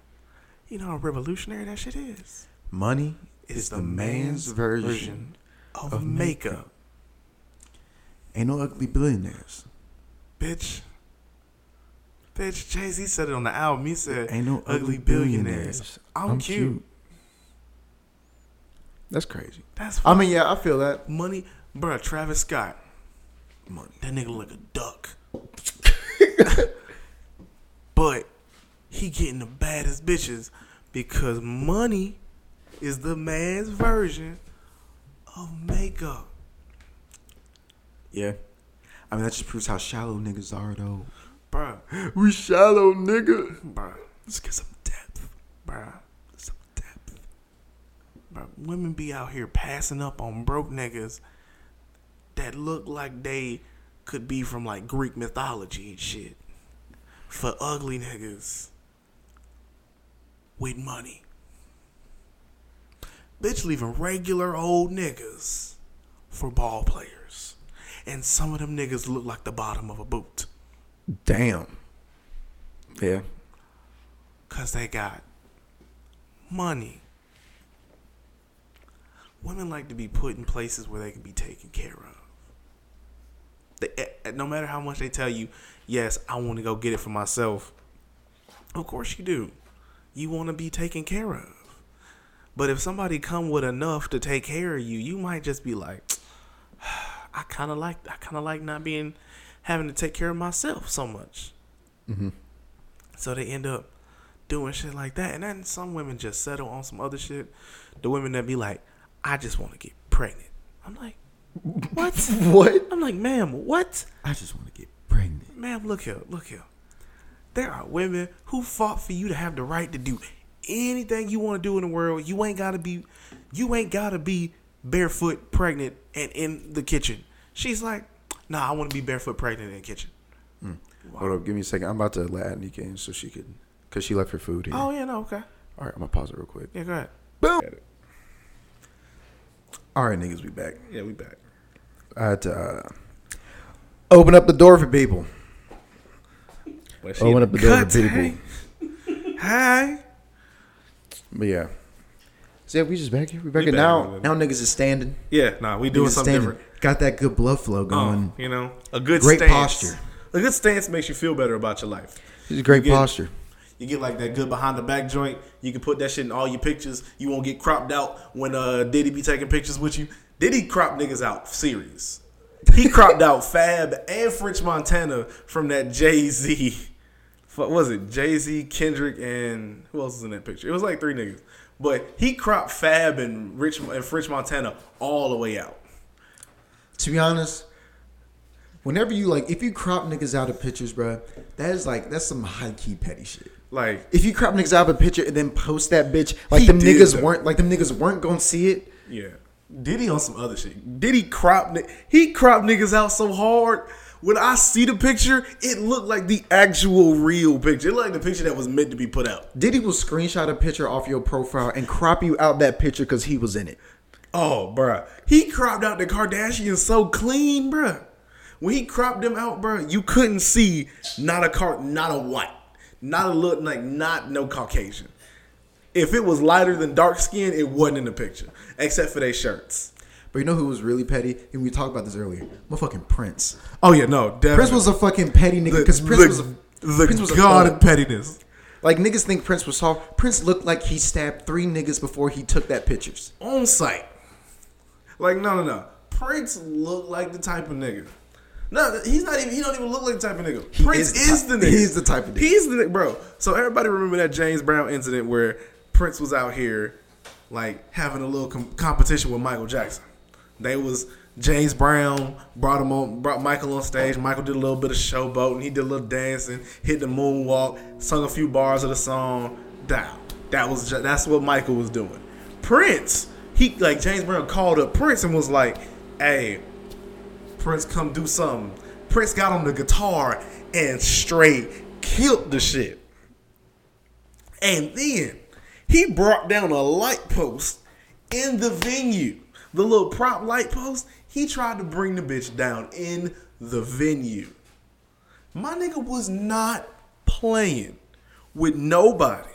B: you know how revolutionary that shit is.
A: Money
B: It's
A: is the man's version.
B: of,
A: of
B: makeup.
A: makeup. Ain't no ugly billionaires.
B: bitch. Bitch, Jay Z said it on the album. He said,
A: Ain't no
B: ugly billionaires. I'm, cute.
A: That's crazy.
B: That's
A: I mean, yeah, I feel that.
B: money. Bruh, Travis Scott.
A: Money.
B: That nigga look like a duck. but he getting the baddest bitches because money is the man's version of makeup.
A: Yeah. I mean, that just proves how shallow niggas are, though.
B: Bruh,
A: We shallow, nigga.
B: bruh,
A: Let's get some depth.
B: bruh.
A: Some depth.
B: Bro, women be out here passing up on broke niggas that look like they could be from like Greek mythology and shit. For ugly niggas with money. Bitch leaving regular old niggas for ball players. And some of them niggas look like the bottom of a boot.
A: Damn. Yeah.
B: Cause they got money. Women like to be put in places where they can be taken care of. They, eh, eh, no matter how much they tell you, yes, I want to go get it for myself. Of course you do. You want to be taken care of. But if somebody come with enough to take care of you, you might just be like, I kind of like, I kind of like not being, having to take care of myself so much.
A: Mm-hmm.
B: So they end up doing shit like that. And then some women just settle on some other shit. The women that be like, I just want to get pregnant. I'm like, what?
A: What?
B: I'm like, ma'am, what?
A: I just want to get pregnant.
B: Ma'am, look here, look here. There are women who fought for you to have the right to do anything you want to do in the world. You ain't gotta be you ain't gotta be barefoot pregnant and in the kitchen. She's like, nah, I wanna be barefoot pregnant in the kitchen. Hmm.
A: Hold up, give me a second. I'm about to let Anika in so she could, cause she left her food here.
B: Oh yeah, no, okay.
A: All right, I'm gonna pause it real quick.
B: Yeah, go ahead.
A: Boom. All right, niggas, we back.
B: Yeah, we back.
A: I had to uh, open up the door for people.
B: Well, she
A: Open up the door for people.
B: hey. Hi.
A: But yeah. So yeah, we just back here. We back
B: We
A: here
B: back
A: now.
B: here.
A: Now niggas is standing.
B: Yeah, nah, we doing
A: Niggas
B: something
A: standing.
B: different.
A: Got that good blood flow going.
B: Oh, you know, a good
A: Great
B: stance.
A: posture.
B: A good stance makes you feel better about your life.
A: This is great
B: You get-
A: posture.
B: You get like that good behind the back joint. You can put that shit in all your pictures. You won't get cropped out when uh Diddy be taking pictures with you. Diddy crop niggas out serious. He cropped out Fab and French Montana from that Jay Z. What was it? Jay Z, Kendrick, and who else was in that picture? It was like three niggas. But he cropped Fab and Rich and French Montana all the way out.
A: To be honest, whenever you like, if you crop niggas out of pictures, bro, that is like that's some high key petty shit.
B: Like
A: If you crop niggas out of a picture and then post that bitch, like
B: He
A: them niggas
B: that.
A: weren't like them niggas weren't gonna see it.
B: Yeah. Diddy on some other shit. Diddy crop he crop niggas out so hard. When I see the picture, it looked like the actual real picture. It looked like the picture that was meant to be put out.
A: Diddy will screenshot a picture off your profile and crop you out that picture because he was in it.
B: Oh, bruh. He cropped out the Kardashians so clean, bruh. When he cropped them out, bruh, you couldn't see not a car, not a white, not a look like not no Caucasian. If it was lighter than dark skin, it wasn't in the picture, except for their shirts.
A: But you know who was really petty? And we talked about this earlier. Motherfucking Prince.
B: Oh yeah, no, definitely.
A: Prince was a fucking petty nigga because Prince
B: the,
A: was a,
B: the
A: Prince was a
B: god of pettiness.
A: Like niggas think Prince was soft. Prince looked like he stabbed three niggas before he took that pictures.
B: on site. Like no, no, no. Prince looked like the type of nigga. No, he's not even. He don't even look like the type of nigga.
A: He
B: Prince
A: is
B: is
A: the
B: the, nigga.
A: he's the type of nigga.
B: He's the nigga, bro. So everybody remember that James Brown incident where Prince was out here, like having a little com- competition with Michael Jackson. They was James Brown brought him on, brought Michael on stage. Michael did a little bit of showboating. He did a little dancing, hit the moonwalk, sung a few bars of the song. Down. That was ju- that's what Michael was doing. Prince, he like James Brown called up Prince and was like, "Hey, Prince, come do something." Prince got on the guitar and straight killed the shit. And then he brought down a light post in the venue. The little prop light post, he tried to bring the bitch down in the venue. My nigga was not playing with nobody.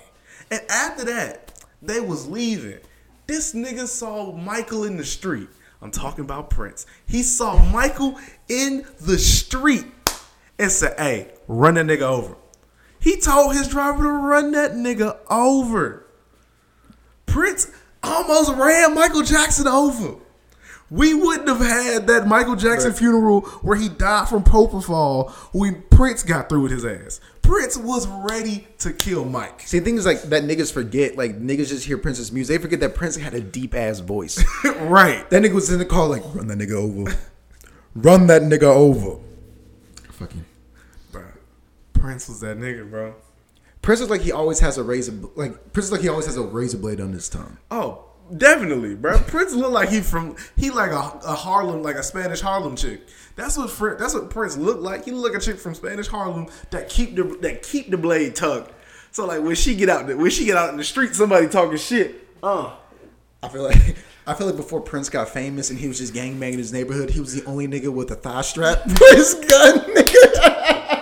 B: And after that, they was leaving. This nigga saw Michael in the street. I'm talking about Prince. He saw Michael in the street and said, hey, run that nigga over. He told his driver to run that nigga over. Prince almost ran Michael Jackson over. We wouldn't have had that Michael Jackson funeral where he died from propofol when Prince got through with his ass. Prince was ready to kill Mike.
A: See, things like that niggas forget. Like niggas just hear Prince's music. They forget that Prince had a deep ass voice.
B: right.
A: that nigga was in the car like, run that nigga over, run that nigga over. Fucking
B: Bro, Prince was that nigga, bro.
A: Prince is like he always has a razor. Like Prince is like he always has a razor blade on his tongue.
B: Oh, definitely, bro. Prince looked like he from he like a, a Harlem, like a Spanish Harlem chick. That's what Fr- that's what Prince looked like. He looked like a chick from Spanish Harlem that keep the that keep the blade tucked. So like when she get out when she get out in the street, somebody talking shit. Uh,
A: I feel like I feel like before Prince got famous and he was just gangbanging in his neighborhood, he was the only nigga with a thigh strap for his gun, nigga.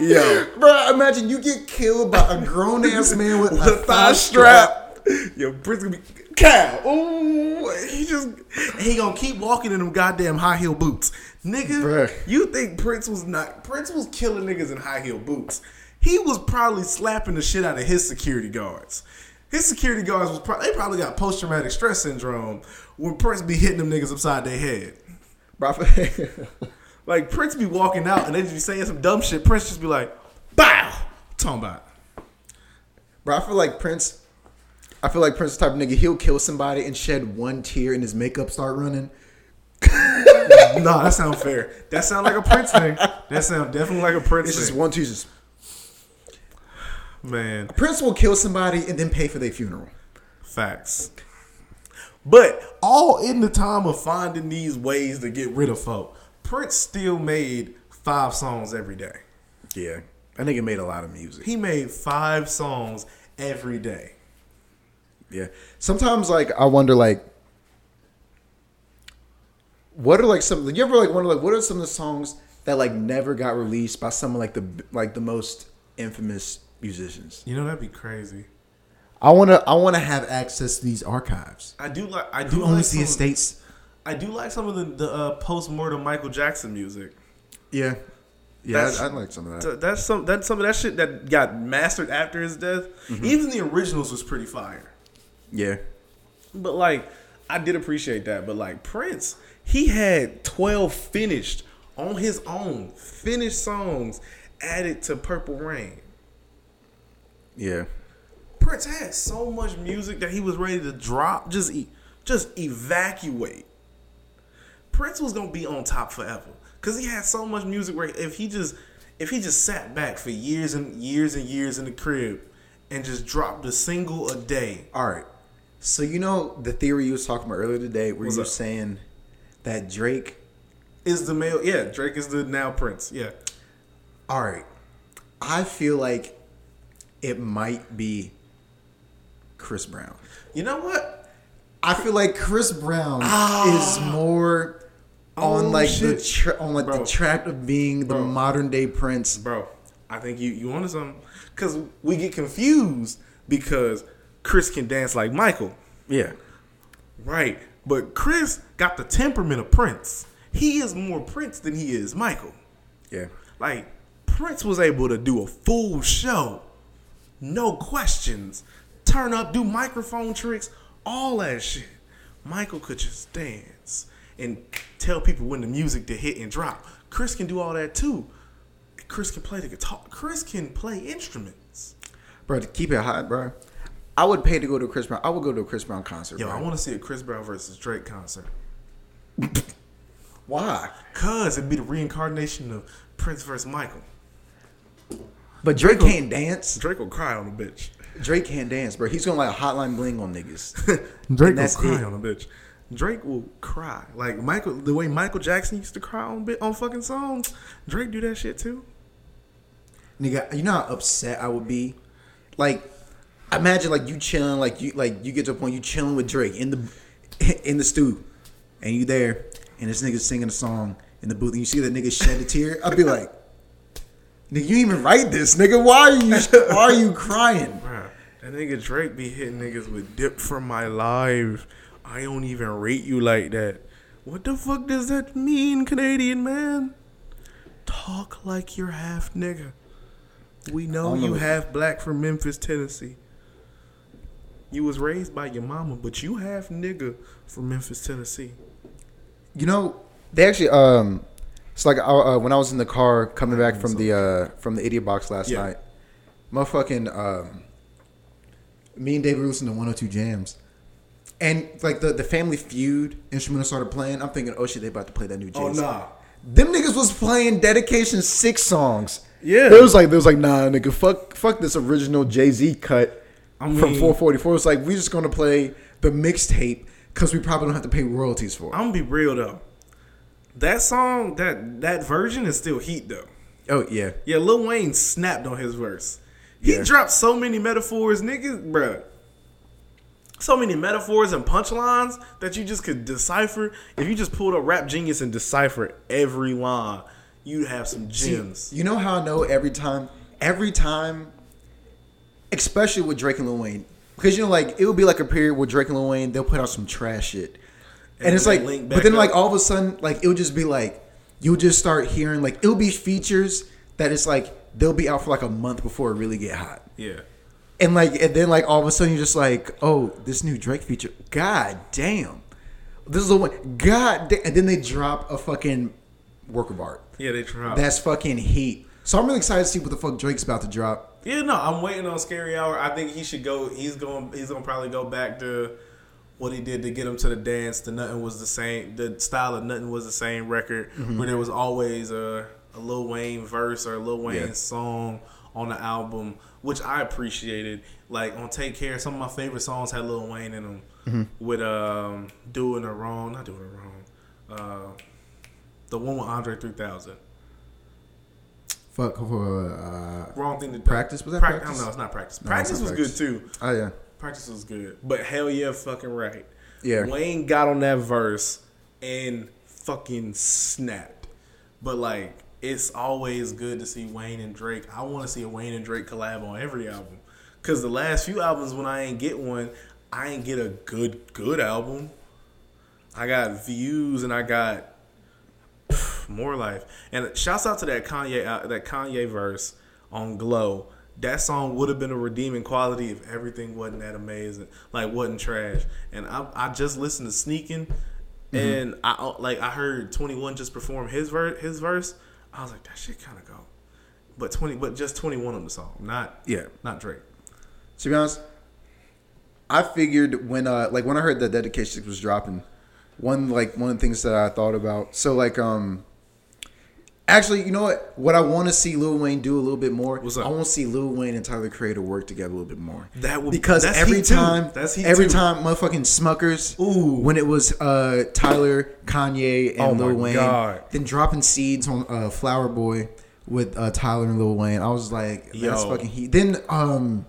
B: Yo,
A: Bro, imagine you get killed by a grown ass man with,
B: with
A: a
B: thigh strap. Yo, Prince gonna be cow. Ooh, he just he gonna keep walking in them goddamn high heel boots, nigga.
A: Bruh.
B: You think Prince was not? Prince was killing niggas in high heel boots. He was probably slapping the shit out of his security guards. His security guards was probably they probably got post traumatic stress syndrome when Prince be hitting them niggas upside their head.
A: Bro,
B: Like Prince be walking out and they just be saying some dumb shit. Prince just be like, "Bow." Talking about.
A: Bro, I feel like Prince. I feel like Prince type of nigga he'll kill somebody and shed one tear and his makeup start running.
B: No, that sound fair. That sound like a Prince thing. That sound definitely like a Prince
A: It's just one tear. Just
B: Man,
A: Prince will kill somebody and then pay for their funeral.
B: facts. But all in the time of finding these ways to get rid of folk, Prince still made five songs every day.
A: Yeah, that nigga made a lot of music.
B: He made five songs every day.
A: Yeah. Sometimes like I wonder like what are like some you ever like wonder like what are some of the songs that like never got released by some of like the like the most infamous musicians?
B: You know that'd be crazy.
A: I want to I want to have access to these archives.
B: I do like. I do
A: Who
B: like
A: owns the
B: some,
A: estates?
B: I do like some of the, the uh, post mortem Michael Jackson music.
A: Yeah. Yeah, I'd, I'd like some of that.
B: That's some that's some of that shit that got mastered after his death.
A: Mm-hmm.
B: Even the originals was pretty fire.
A: Yeah.
B: But like I did appreciate that. But like Prince, he had twelve finished on his own, finished songs added to Purple Rain.
A: Yeah.
B: Prince had so much music that he was ready to drop, just e- just evacuate. Prince was gonna be on top forever because he had so much music where if he just if he just sat back for years and years and years in the crib and just dropped a single a day.
A: All right. So you know the theory you was talking about earlier today, where
B: What's
A: you were saying that Drake.
B: Is the male? Yeah, Drake is the now Prince. Yeah,
A: All right. I feel like it might be Chris Brown.
B: you know what?
A: I feel like Chris Brown
B: Ah.
A: is more on
B: Oh,
A: like
B: shit.
A: the tra- on like the
B: Bro.
A: track of being the
B: Bro.
A: modern day Prince.
B: Bro, I think you you wanted something because we get confused because Chris can dance like Michael,
A: Yeah.
B: right? But Chris got the temperament of Prince. He is more Prince than he is Michael.
A: Yeah.
B: Like Prince was able to do a full show, no questions, turn up, do microphone tricks, all that shit. Michael could just dance and tell people when the music to hit and drop. Chris can do all that too. Chris can play the guitar. Chris can play instruments.
A: Bro, to keep it hot, bro. I would pay to go to a Chris Brown. I would go to a Chris Brown concert.
B: Yo,
A: bro.
B: I want to see a Chris Brown versus Drake concert.
A: Why?
B: Cause it'd be the reincarnation of Prince versus Michael.
A: But Drake
B: Drake will-
A: can't dance.
B: Drake will cry on a bitch.
A: Drake can't dance, bro. He's to like a hotline bling on niggas.
B: Drake will cry
A: it.
B: on a bitch. Drake will cry like Michael, the way Michael Jackson used to cry on bit on fucking songs. Drake do that shit too.
A: Nigga, you know how upset I would be? Like, imagine like you chilling, like you like you get to a point you chilling with Drake in the in the stew, and you there, and this nigga singing a song in the booth, and you see that nigga shed a tear. I'd be like, nigga, you even write this, nigga. Why are you why are you crying?
B: Bruh, that nigga Drake be hitting niggas with dip from my life. I don't even rate you like that. What the fuck does that mean, Canadian man? Talk like you're half nigga. We know you
A: know.
B: half black from Memphis, Tennessee. You was raised by your mama, but you half nigga from Memphis, Tennessee.
A: You know, they actually um, it's like uh, uh, when I was in the car coming back from the uh from the idiot box last
B: Yeah.
A: night, motherfucking um, me and David listened to 102 Jams, and like the the Family Feud instrumental started playing. I'm thinking, oh shit, they about to play that new Jay.
B: Oh, nah.
A: Them niggas was playing Dedication Six songs.
B: Yeah.
A: it was like it was like nah, nigga, fuck, fuck this original Jay Z cut
B: I
A: from
B: mean-
A: 444. It's like we just gonna play the mixtape because we probably don't have to pay royalties for it.
B: I'm gonna be real though. That song, that that version is still heat though.
A: Oh yeah.
B: Yeah, Lil Wayne snapped on his verse. He
A: Yeah.
B: dropped so many metaphors, niggas, bruh. So many metaphors and punchlines that you just could decipher. If you just pulled a rap genius and decipher every line, you'd have some gems.
A: You know how I know every time, every time, especially with Drake and Lil Wayne, because you know, like it would be like a period where Drake and Lil Wayne they'll put out some trash shit, and,
B: And
A: it's like, but then
B: up.
A: like all of a sudden, like it would just be like you'll just start hearing like it'll be features that it's like they'll be out for like a month before it really get hot.
B: yeah.
A: And like, and then like all of a sudden you're just like, oh, this new Drake feature, god damn, this is the one, god damn. And then they drop a fucking work of art.
B: Yeah, they dropped.
A: That's fucking heat. So I'm really excited to see what the fuck Drake's about to drop.
B: Yeah, no, I'm waiting on Scary Hour. I think he should go. He's going. He's going to probably go back to what he did to get him to the dance. The nothing was the same. The style of nothing was the same record mm-hmm. where there was always a, a Lil Wayne verse or a Lil Wayne
A: Yeah.
B: song on the album, which I appreciated. Like on Take Care, some of my favorite songs had Lil Wayne in them. With um, doing it wrong, not doing it wrong. Uh, the one with Andre 3000.
A: Fuck for uh,
B: Wrong thing to do.
A: Practice? Was that
B: Prac-
A: Practice?
B: No, it's not practice. Practice
A: not
B: was
A: Practice.
B: good too.
A: oh yeah,
B: Practice was good, but hell yeah, fucking right.
A: Yeah.
B: Wayne got on that verse and fucking snapped. But like, it's always good to see Wayne and Drake. I want to see a Wayne and Drake collab on every album. Cause the last few albums, when I ain't get one, I ain't get a good good album. I got views and I got more life. And shouts out to that Kanye uh, that Kanye verse on Glow. That song would have been a redeeming quality if everything wasn't that amazing, like wasn't trash. And I, I just listened to Sneaking, and I uh, like I heard Twenty One just perform his verse. His verse, I was like, that shit kind of go. But twenty, but just Twenty One on the song, not
A: yeah.
B: not Drake.
A: To be honest, I figured when uh like when I heard that dedication was dropping, one like one of the things that I thought about. So like um Actually, you know what? What I want to see Lil Wayne do a little bit more.
B: What's up?
A: I want to see Lil Wayne and Tyler Creator work together a little bit more.
B: That would-
A: because every time,
B: That's
A: every
B: too.
A: time, motherfucking Smuckers.
B: Ooh.
A: when it was uh, Tyler, Kanye, and
B: Oh
A: Lil Wayne.
B: God.
A: Then dropping seeds on uh, Flower Boy with uh, Tyler and Lil Wayne. I was like, that's
B: Yo.
A: fucking heat. Then um,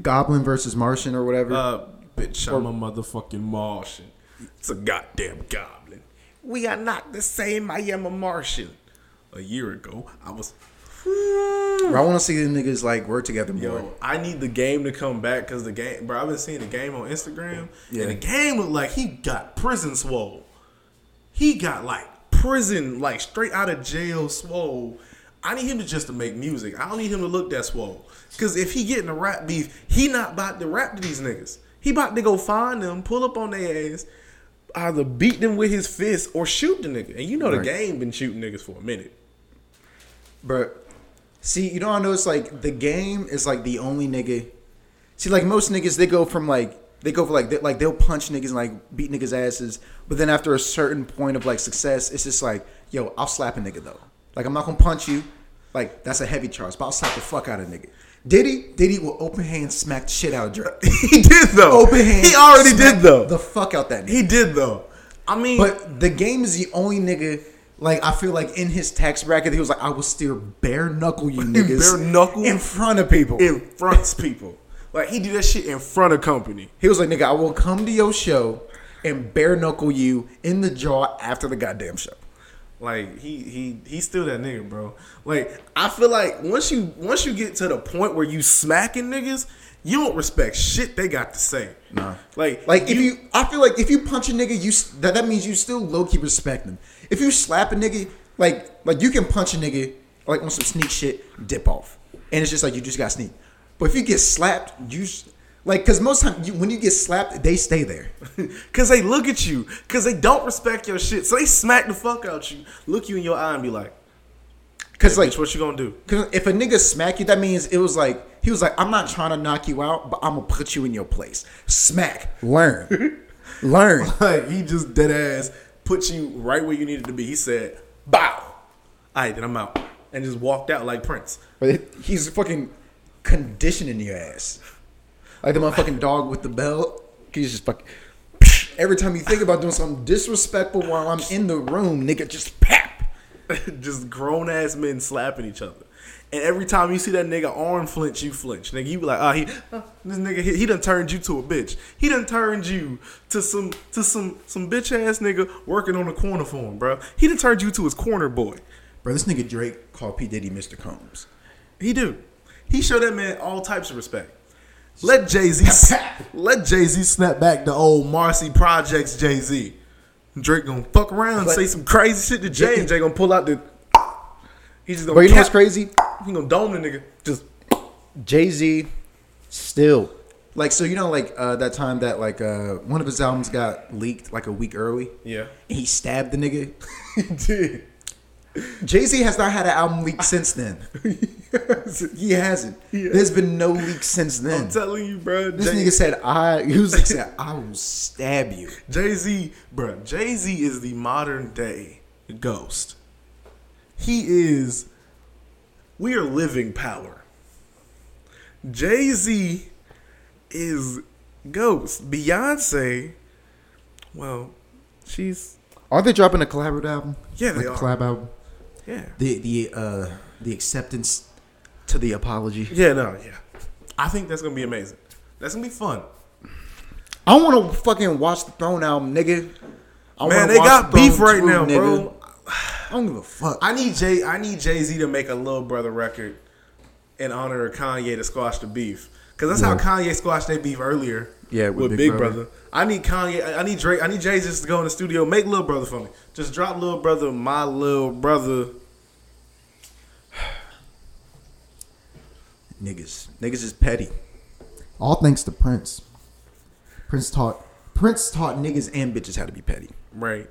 A: Goblin versus Martian or whatever.
B: Uh, bitch, I'm a motherfucking Martian. It's a goddamn goblin. We are not the same. I am a Martian. A year ago, I was.
A: I want to see the niggas like work together more.
B: Yo, I need the game to come back because the game, bro. I've been seeing the game on Instagram,
A: Yeah.
B: and the game looked like he got prison swole. He got like prison, like straight out of jail swole. I need him to just to make music. I don't need him to look that swole. Cause if he getting a rap beef, he not about to rap to these niggas. He about to go find them, pull up on their ass, either beat them with his fist or shoot the nigga. And you know the game been shooting niggas for a minute.
A: But see, you know, I noticed like the game is like the only nigga. See, like most niggas, they go from like they go for like they, like they'll punch niggas and like beat niggas asses, but then after a certain point of like success, it's just like, yo, I'll slap a nigga though. Like I'm not gonna punch you, like that's a heavy charge, but I'll slap the fuck out of a nigga. Diddy, Diddy will open hand smack the shit out of Drake.
B: he did though.
A: open hand.
B: He already did though.
A: The fuck out that nigga.
B: He did though. I mean,
A: But the game is the only nigga. Like I feel like in his tax bracket, he was like, "I will still bare knuckle you niggas,
B: Bare knuckle?
A: in front of people."
B: in front of people. Like he did that shit in front of company.
A: he was like, "Nigga, I will come to your show and bare knuckle you in the jaw after the goddamn show."
B: Like he he he's still that nigga, bro. Like I feel like once you once you get to the point where you smacking niggas, you don't respect shit they got to say.
A: Nah.
B: Like
A: Like if you, I feel like if you punch a nigga, you that that means you still low key respect him. If you slap a nigga, like like you can punch a nigga like on some sneak shit, dip off, and it's just like you just got sneak. But if you get slapped, you like because most time you, when you get slapped, they stay there.
B: Cause they look at you, cause they don't respect your shit, so they smack the fuck out you, look you in your eye and be like,
A: Because
B: "Hey,
A: like
B: bitch, what you gonna do?"
A: Cause if a nigga smack you, that means it was like he was like, I'm not trying to knock you out, but I'm gonna put you in your place. Smack, learn, learn.
B: Like he just dead ass put you right where you needed to be. He said, "Bow." All right, then I'm out, and just walked out like Prince.
A: But he's fucking conditioning your ass, like the motherfucking dog with the belt. He's just fucking. Every time you think about doing something disrespectful while I'm in the room, nigga, just pap.
B: just grown ass men slapping each other. And every time you see that nigga arm flinch, you flinch. Nigga, you be like, ah, he, this nigga, he, he done turned you to a bitch. He done turned you to some, to some, some bitch ass nigga working on the corner for him, bro. He done turned you to his corner boy.
A: Bro, this nigga Drake called P Diddy Mr. Combs.
B: He do. He showed that man all types of respect. Let Jay Z, let Jay Z snap back the old Marcy Projects Jay Z. Drake gonna fuck around,
A: But-
B: say some crazy shit to Jay, and Jay gonna pull out the. He's just gonna.
A: But you know what's crazy?
B: He gonna dome the nigga. Just
A: Jay Z still like so you know like uh, that time that like uh, one of his albums got leaked like a week early.
B: yeah.
A: And he stabbed the nigga.
B: He did.
A: Jay Z has not had an album leak since then. he hasn't.
B: He
A: There's been no leak since then.
B: I'm telling you, bro.
A: this
B: Jay,
A: nigga said I. He was like, said, I will stab you.
B: Jay Z, bro. Jay Z is the modern day ghost. He is. We are living power. Jay Z is ghost. Beyonce, well, she's
A: Are they dropping a collaborative album?
B: Yeah, they
A: like a
B: are.
A: collab album.
B: yeah,
A: The the uh the acceptance to the apology.
B: yeah, no, yeah. I think that's gonna be amazing. That's gonna be fun.
A: I want to fucking watch the Throne album, nigga. I
B: Man, they
A: watch
B: got
A: Throne
B: beef right
A: 2,
B: now,
A: nigga.
B: bro.
A: I don't give a fuck.
B: I need Jay. I need Jay Z to make a little brother record in honor of Kanye to squash the beef. Cause that's how Kanye squashed their beef earlier.
A: Yeah,
B: with,
A: with
B: Big,
A: Big
B: brother.
A: Brother.
B: I need Kanye. I- need Drake. I need Jay Z just to go in the studio, make little brother for me. Just drop little brother, my little brother.
A: Niggas, niggas is petty. All thanks to Prince. Prince taught Prince taught niggas and bitches how to be petty.
B: Right.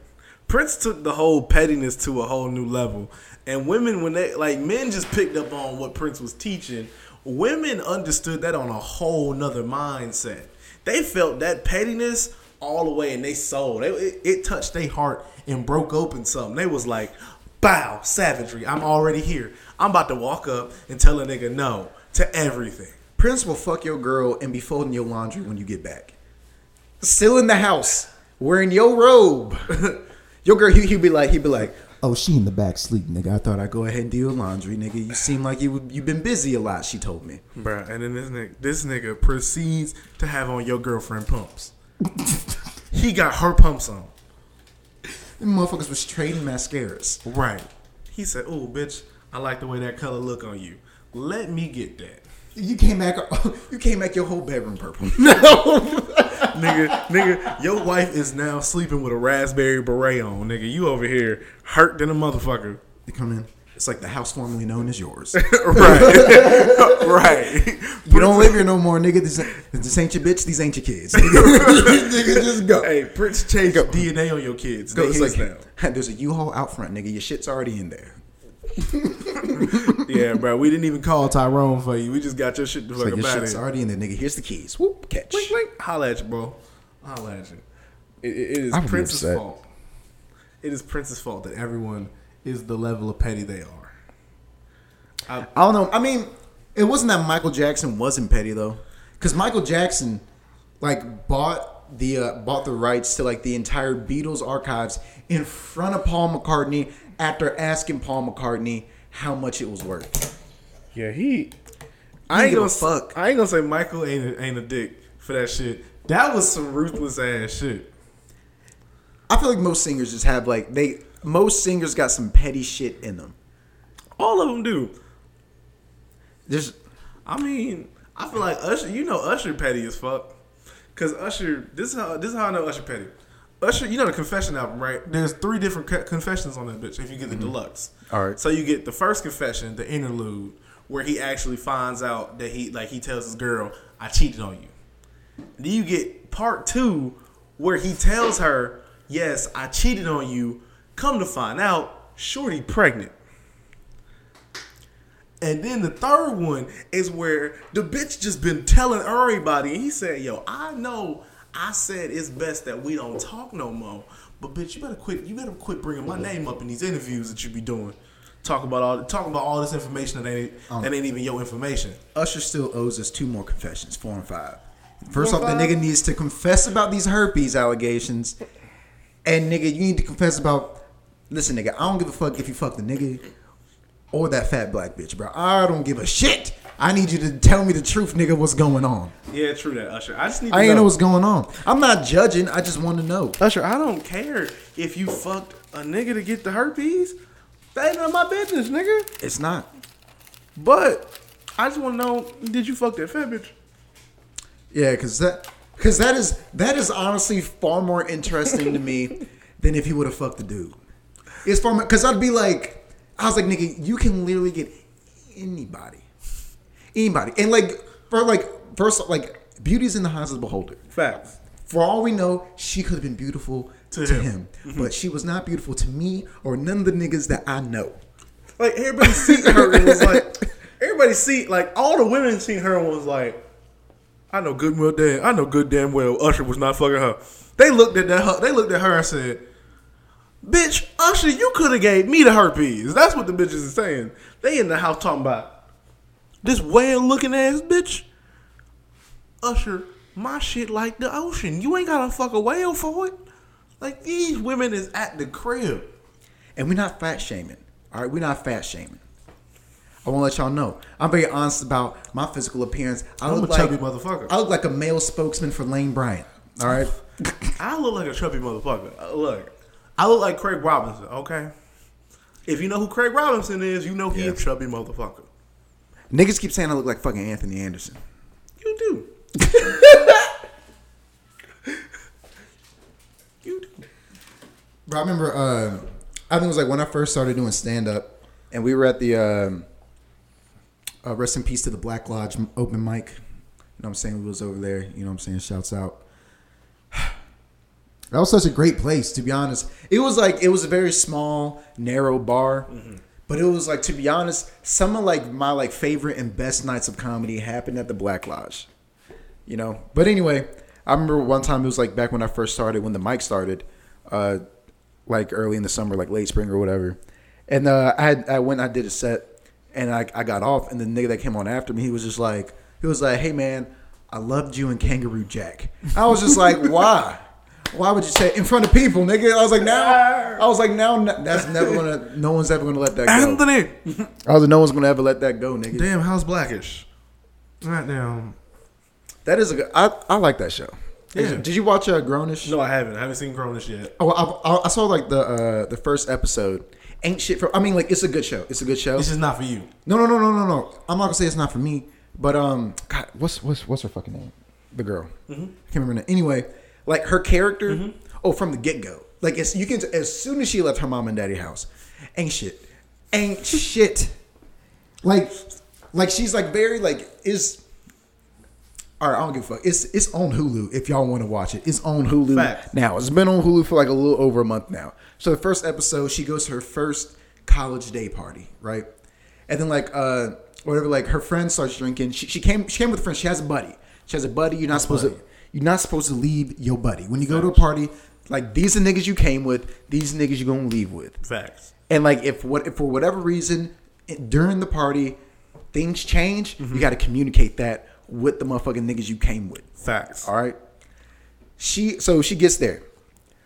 B: Prince took the whole pettiness to a whole new level. And women, when they, like, men just picked up on what Prince was teaching. Women understood that on a whole nother mindset. They felt that pettiness all the way in their soul. They, it, it touched their heart and broke open something. They was like, Bow, savagery. I'm already here. I'm about to walk up and tell a nigga no to everything.
A: Prince will fuck your girl and be folding your laundry when you get back. Still in the house, wearing your robe. your girl, he, he'd be like, he'd be like, oh, she in the back sleep, nigga. I thought I'd go ahead and do your laundry, nigga. You seem like you you've been busy a lot. She told me.
B: Bruh, and then this nigga, this nigga proceeds to have on your girlfriend pumps. he got her pumps on.
A: The motherfuckers was trading mascaras.
B: Right. He said, "Oh, bitch, I like the way that color look on you. Let me get that."
A: You came back. You came back your whole bedroom purple.
B: nigga, nigga, your wife is now sleeping with a raspberry beret on. Nigga, you over here hurt than a motherfucker.
A: You come in. It's like the house formerly known as yours.
B: right, right.
A: You don't live here no more, nigga. This, this ain't your bitch. These ain't your kids. Nigga, just go.
B: Hey, Prince changed DNA on your kids.
A: Go, it's like,
B: now.
A: there's a U-Haul out front, nigga. Your shit's already in there.
B: Yeah, bro. We didn't even call Tyrone for you. We just got your shit fuck
A: like your shit's
B: it.
A: already in there, nigga. Here's the keys. Whoop, catch.
B: Blink, blink. Holla at you, bro. Holla at you. It, it- it is
A: I would
B: Prince's
A: upset.
B: fault. It is Prince's fault that everyone is the level of petty they are.
A: I don't know. I mean, it wasn't that Michael Jackson wasn't petty though, because Michael Jackson like bought the uh, bought the rights to like the entire Beatles archives in front of Paul McCartney after asking Paul McCartney how much it was worth.
B: Yeah, he.
A: I
B: I ain't gonna
A: fuck.
B: I ain't gonna say Michael ain't a, ain't a dick for that shit. That was some ruthless ass shit.
A: I feel like most singers just have like they most singers got some petty shit in them.
B: All of them do.
A: Just
B: I mean, I feel like Usher. You know, Usher petty as fuck. Cause Usher, this is how this is how I know Usher petty. Usher, you know the Confession album, right? There's three different co- confessions on that bitch. If you get the mm-hmm. deluxe,
A: All right.
B: So you get the first confession, the interlude, where he actually finds out that he like he tells his girl, "I cheated on you." Then you get part two, where he tells her, "Yes, I cheated on you." Come to find out, Shorty pregnant. And then the third one is where the bitch just been telling everybody, and he said, "Yo, I know I said it's best that we don't talk no more, but bitch, you better quit. You better quit bringing my name up in these interviews that you be doing. Talk about all talking about all this information that ain't um, that ain't even your information.
A: Usher still owes us two more confessions, four and five. First off, the nigga needs to confess about these herpes allegations, and nigga, you need to confess about. Listen, nigga, I don't give a fuck if you fuck the nigga or that fat black bitch, bro. I don't give a shit. I need you to tell me the truth, nigga. What's going on?
B: Yeah, true that Usher. I just need. To
A: I ain't
B: know.
A: know what's going on. I'm not judging. I just want to know.
B: Usher, I don't care if you fucked a nigga to get the herpes. That ain't none of my business, nigga.
A: It's not.
B: But I just want to know: Did you fuck that fat bitch?
A: Yeah, because that because that is that is honestly far more interesting to me than if he would have fucked the dude. It's far because I'd be like, I was like, nigga, you can literally get anybody, anybody, and like for like first like beauty's in the eyes of the beholder.
B: Facts.
A: For all we know, she could have been beautiful to,
B: To
A: him,
B: him. Mm-hmm.
A: but she was not beautiful to me or none of the niggas that I know.
B: Like everybody seen her and was like, everybody see like all the women seen her and was like, I know good well damn, I know good damn well Usher was not fucking her. They looked at that, they looked at her and said, "Bitch, Usher, you could have gave me the herpes." That's what the bitches is saying. They in the house talking about this whale looking ass bitch. Usher, my shit like the ocean. You ain't gotta fuck a whale for it. Like these women is at the crib.
A: And we're not fat shaming. All right, we're not fat shaming. I want to let y'all know. I'm very honest about my physical appearance. I
B: I'm
A: look
B: a
A: like
B: motherfucker.
A: I look like a male spokesman for Lane Bryant. All right.
B: I look like a chubby motherfucker. Uh, Look, I look like Craig Robinson. Okay, if you know who Craig Robinson is, you know he
A: Yeah.
B: a chubby motherfucker.
A: Niggas keep saying I look like fucking Anthony Anderson.
B: You do. you do.
A: Bro, I remember. Uh, I think it was like when I first started doing stand up, and we were at the um, uh, rest in peace to the Black Lodge open mic. You know what I'm saying? We was over there. You know what I'm saying? Shouts out. That was such a great place, to be honest. It was like it was a very small, narrow bar, but it was like to be honest, some of like my like favorite and best nights of comedy happened at the Black Lodge. You know, but anyway, I remember one time it was like back when I first started, when the mic started, uh, like early in the summer, like late spring or whatever, And uh, I had I went I did a set and I, I got off and the nigga that came on after me he was just like he was like hey man I loved you in Kangaroo Jack. I was just like why. Why would you say in front of people, nigga? I was like, now, I was like, now, that's never gonna, no one's ever gonna let that go.
B: Anthony.
A: I was like, no one's gonna ever let that go, nigga.
B: Damn, how's Blackish? Right now.
A: That is a good, I, I like that show.
B: Yeah.
A: Did you watch uh, Grownish?
B: No, I haven't. I haven't seen Grownish yet.
A: Oh, I, I, I saw like the uh, the first episode. Ain't shit for. I mean, like it's a good show. It's a good show.
B: This is not for you.
A: No, no, no, no, no, no. I'm not gonna say it's not for me, but um, God, what's what's what's her fucking name? The girl. I can't remember. Her name. Anyway, like her character. Oh, from the get go. Like it's, you can as soon as she left her mom and daddy house, ain't shit, ain't shit. Like, like she's like very like is. All right, I don't give a fuck. It's it's on Hulu if y'all want to watch it. It's on Hulu
B: Facts.
A: now. It's been on Hulu for like a little over a month now. So the first episode, she goes to her first college day party, right? And then like uh whatever, like her friend starts drinking. She, she came she came with a friend. She has a buddy. She has a buddy. You're not supposed to you're not supposed to leave your buddy when you go to a party. Like these are niggas you came with. These niggas you're gonna leave with.
B: Facts.
A: And like if what if for whatever reason during the party things change, you got to communicate that with the motherfucking niggas you came with.
B: Facts.
A: All right. She so she gets there.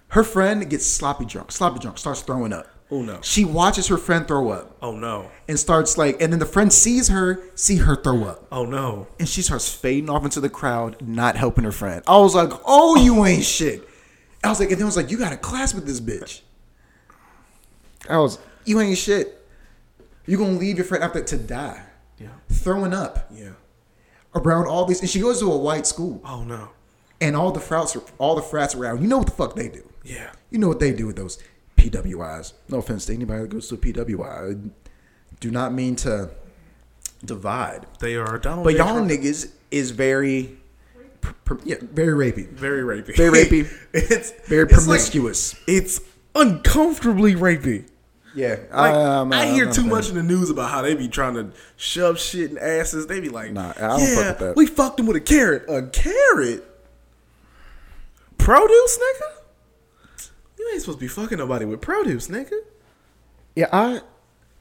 A: Her friend gets sloppy drunk. Sloppy drunk starts throwing up.
B: Oh, no.
A: She watches her friend throw up
B: Oh no.
A: and starts like, and then the friend sees her see her throw up,
B: Oh no.
A: and she starts fading off into the crowd, not helping her friend. I was like, oh, you ain't shit. I was like, and then I was like, you got a class with this bitch. I was, you ain't shit. You gonna leave your friend out there to die,
B: Yeah.
A: throwing up
B: Yeah.
A: Around all these, and she goes to a white school.
B: Oh no.
A: and all the frats, all the frats around, you know what the fuck they do.
B: Yeah.
A: You know what they do with those PWIs. No offense to anybody that goes to a PWI. I do not mean to divide,
B: They are Donald.
A: but
B: J.
A: y'all
B: Trump.
A: niggas is very, yeah, very rapey,
B: very rapey.
A: Very rapey.
B: it's
A: very
B: it's like-
A: promiscuous.
B: it's uncomfortably rapey.
A: Yeah,
B: Like, I
A: I'm
B: hear too much in the news about how they be trying to shove shit in asses. They be like,
A: Nah, I don't
B: yeah,
A: fuck with that."
B: we fucked him with a carrot. A carrot? Produce, nigga? You ain't supposed to be fucking nobody with produce, nigga.
A: Yeah, I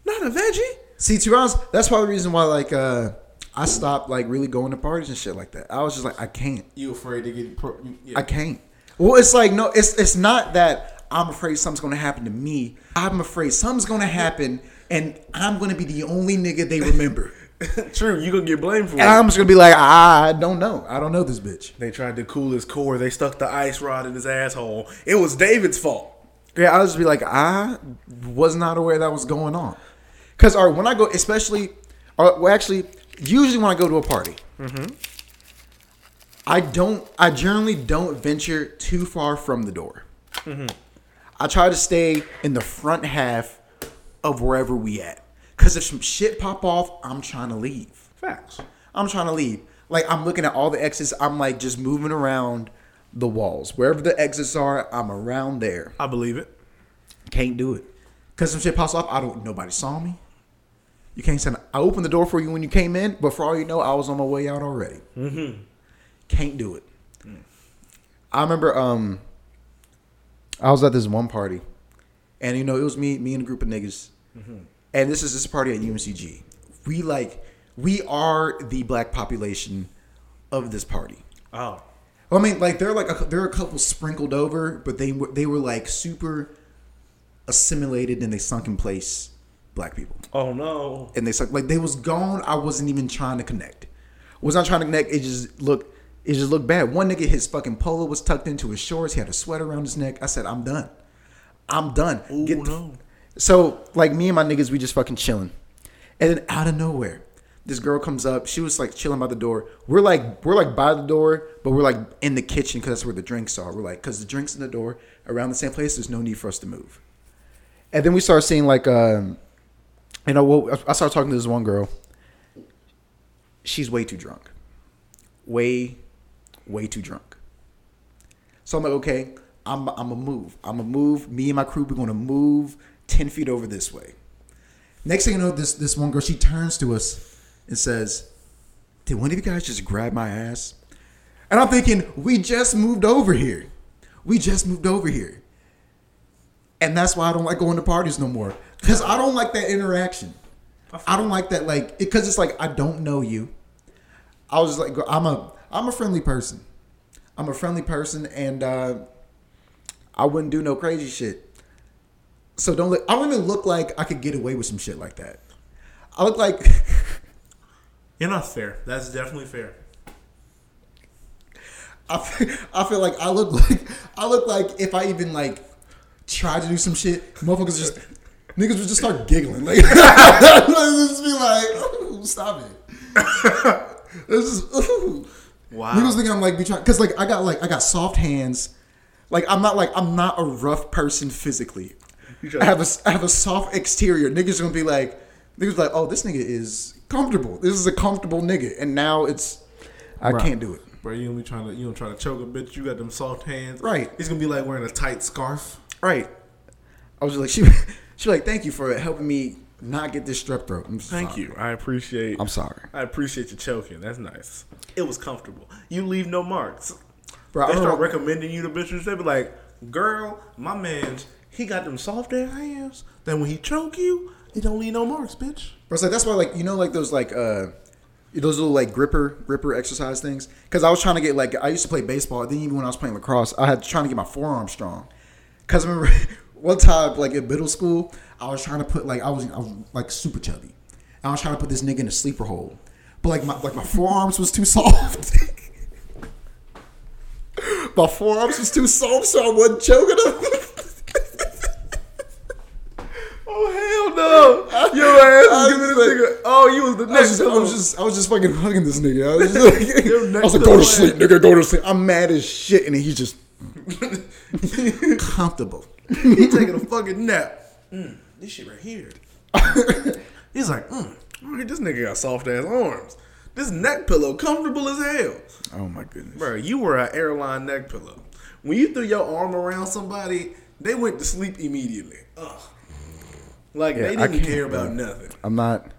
B: Not a veggie.
A: see. To be honest, that's probably the reason why like uh I stopped like really going to parties and shit like that. I was just like, I can't.
B: You afraid to get? Pro- yeah.
A: I can't. Well, it's like no, it's it's not that I'm afraid something's gonna happen to me. I'm afraid something's gonna happen, and I'm gonna be the only nigga they remember.
B: True, you gonna get blamed for
A: and
B: it.
A: I'm just gonna be like, I don't know. I don't know this bitch.
B: They tried to cool his core. They stuck the ice rod in his asshole. It was David's fault.
A: Yeah, I'll just be like, I was not aware that was going on. Cause or when I go, especially, or well, actually, usually when I go to a party, mm-hmm. I don't. I generally don't venture too far from the door. Mm-hmm. I try to stay in the front half of wherever we at. Cause if some shit pop off, I'm trying to leave.
B: Facts.
A: I'm trying to leave. Like I'm looking at all the exits. I'm like just moving around the walls. Wherever the exits are, I'm around there.
B: I believe it.
A: Can't do it. Cause some shit pops off. I don't. Nobody saw me. You can't send. I opened the door for you when you came in, but for all you know, I was on my way out already. Mm-hmm. Can't do it. I remember. Um. I was at this one party, and you know it was me, me and a group of niggas, mm-hmm. and this is this party at UNCG. We like we are the black population of this party.
B: Oh.
A: I mean, like they're like a, there are a couple sprinkled over, but they were they were like super assimilated and they sunk in place black people,
B: Oh no.
A: and they sunk like they was gone. I wasn't even trying to connect. Was not trying to connect. It just looked it just looked bad. One nigga, his fucking polo was tucked into his shorts. He had a sweater around his neck. I said, I'm done. I'm done.
B: Ooh,
A: Get the-
B: no.
A: so like me and my niggas, we just fucking chilling, and then out of nowhere, this girl comes up. She was like chilling by the door. We're like we're like by the door, but we're like in the kitchen because that's where the drinks are. We're like because the drinks in the door around the same place. There's no need for us to move. And then we start seeing like um, you know, well, I started talking to this one girl. She's way too drunk, way, way too drunk. So I'm like, okay, I'm I'm a move. I'm a move. Me and my crew, we're gonna move ten feet over this way. Next thing you know, this this one girl, she turns to us and says, "Did one of you guys just grab my ass?" And I'm thinking, we just moved over here. We just moved over here. and that's why I don't like going to parties no more because I don't like that interaction. I don't like that like because it's like I don't know you. I was like I'm a I'm a friendly person. I'm a friendly person and uh, I wouldn't do no crazy shit. So don't look. I don't even look like I could get away with some shit like that. I look like
B: You're not fair. That's definitely fair.
A: I feel, I feel like I look like I look like if I even like tried to do some shit, motherfuckers just niggas would just start giggling. Like just be like, stop it. This is ooh.
B: Wow.
A: Niggas think I'm like be trying because like I got like I got soft hands. Like I'm not like I'm not a rough person physically. I have a I have a soft exterior. Niggas gonna be like niggas like oh this nigga is comfortable. This is a comfortable nigga, and now it's I
B: Right.
A: can't do it.
B: Bro, you gonna be trying to you gonna try to choke a bitch. You got them soft hands.
A: Right.
B: He's gonna be like wearing a tight scarf.
A: Right. I was just like, she, she like, thank you for helping me not get this strep throat.
B: Thank you. I appreciate.
A: I'm sorry,
B: I appreciate you choking. That's nice. It was comfortable. You leave no marks.
A: bro. I
B: They start recommending you to bitches. They be like, "Girl, my man's he got them soft ass hands. Then when he choke you, he don't leave no marks, bitch."
A: Bro, like that's why, like, you know, like those like uh, those little like gripper gripper exercise things. Because I was trying to get like I used to play baseball. Then even when I was playing lacrosse, I had trying to get my forearm strong. Because I remember one time, like in middle school, I was trying to put like I was, I was like super chubby. And I was trying to put this nigga in a sleeper hold, but like my like my forearms was too soft. my forearms was too soft, so I wasn't choking him.
B: Oh hell no! Your ass is giving
A: was
B: this nigga. Oh, you was the
A: I was, just, I was just, I was just fucking hugging this nigga. I was, just like, I was like, go to sleep, nigga, go to sleep. I'm mad as shit, and he's just comfortable.
B: he taking a fucking nap. Mm, this shit right here. He's like, mm, at this nigga got soft ass arms. This neck pillow comfortable as hell.
A: Oh my goodness.
B: Bro, you were an airline neck pillow. When you threw your arm around somebody, they went to sleep immediately. Ugh. Like
A: Yeah,
B: they didn't care about
A: bro.
B: nothing.
A: I'm not.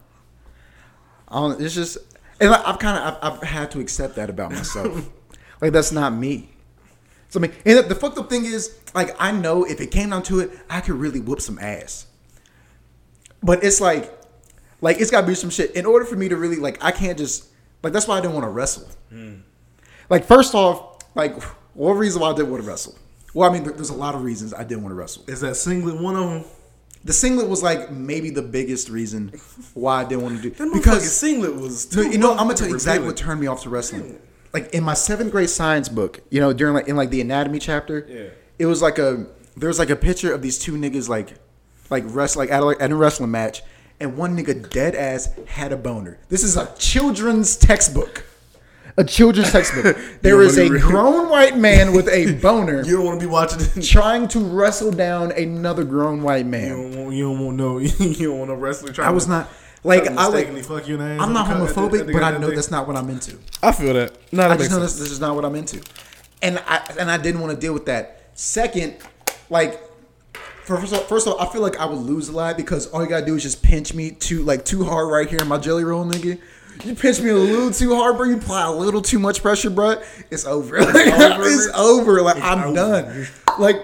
A: I don't, it's just, and I, I've kind of, I've, I've had to accept that about myself. like that's not me. So I mean, and the fucked up thing is, like, I know if it came down to it, I could really whoop some ass. But it's like, like it's got to be some shit. In order for me to really, like, I can't just, like, that's why I didn't want to wrestle. Hmm. Like, first off, like, one reason why I didn't want to wrestle. Well, I mean, there's a lot of reasons I didn't want to wrestle.
B: Is that singlet one of them?
A: The singlet was like maybe the biggest reason why I didn't want to do
B: That
A: because
B: singlet was. too
A: you know I'm gonna tell you exactly what turned me off to wrestling. Like in my seventh grade science book, you know, during like in like the anatomy chapter,
B: Yeah.
A: it was like a there was like a picture of these two niggas like like rest like at a, at a wrestling match, and one nigga dead ass had a boner. This is a children's textbook. A children's textbook. There is a
B: wanna
A: grown white man with a boner
B: You don't want to be watching it.
A: trying to wrestle down another grown white
B: You
A: man.
B: don't want. You don't want no. You don't want no wrestler trying.
A: I was not like I like
B: mistakenly fuck you in the ass
A: I'm not
B: at the- at the- at
A: homophobic,
B: the
A: but I know
B: thing.
A: that's not what I'm into.
B: I feel that. No, that
A: I just know
B: sense.
A: this, this is not what I'm into, and I and I didn't want to deal with that. Second, like first of, all, first of all, I feel like I would lose a lot because all you gotta do is just pinch me too like too hard right here in my jelly roll, nigga. You pinch me a little too hard, bro. You apply a little too much pressure, bro. It's over. it's over. Like I'm
B: over.
A: done. Like,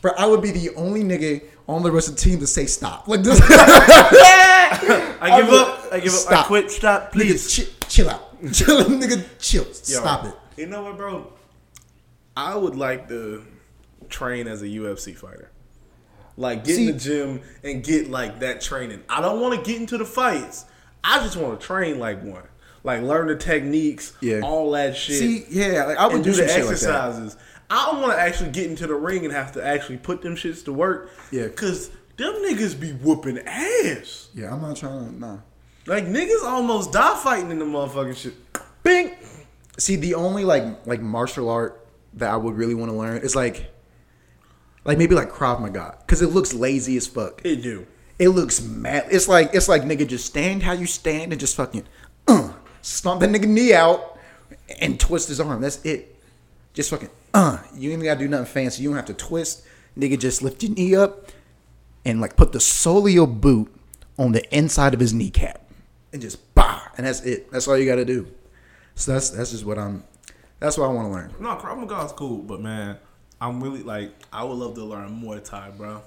A: bro, I would be the only nigga on the rest of the team to say stop. Like this.
B: I give up. I give up. I
A: Stop.
B: quit. Stop, please.
A: Nigga, chi- chill out. Chill, nigga, chill.
B: Yo,
A: Stop it.
B: You know what, bro? I would like to train as a UFC fighter. Like get
A: See-
B: in the gym and get like that training. I don't want to get into the fights. I just want to train like one. Like learn the techniques,
A: Yeah.
B: all that shit.
A: See, yeah, like I would do,
B: do the
A: shit like
B: exercises. I don't want to actually get into the ring and have to actually put them shits to work.
A: Yeah.
B: Cause them niggas be whooping ass.
A: Yeah, I'm not trying to. Nah.
B: Like niggas almost die fighting in the motherfucking shit.
A: Bing. See, the only like like martial art that I would really want to learn is like, like maybe like Krav Maga, because it looks lazy as fuck.
B: It do.
A: It looks mad. It's like it's like nigga just stand how you stand and just fucking uh, stomp that nigga knee out and twist his arm. That's it. Just fucking uh. You ain't even gotta do nothing fancy. You don't have to twist. Nigga, just lift your knee up and like put the sole of your boot on the inside of his kneecap and just bah, and that's it. That's all you gotta do. So that's that's just what I'm. That's what I want to learn.
B: No, Krav Maga is cool, but man, I'm really like I would love to learn Muay Thai, bro.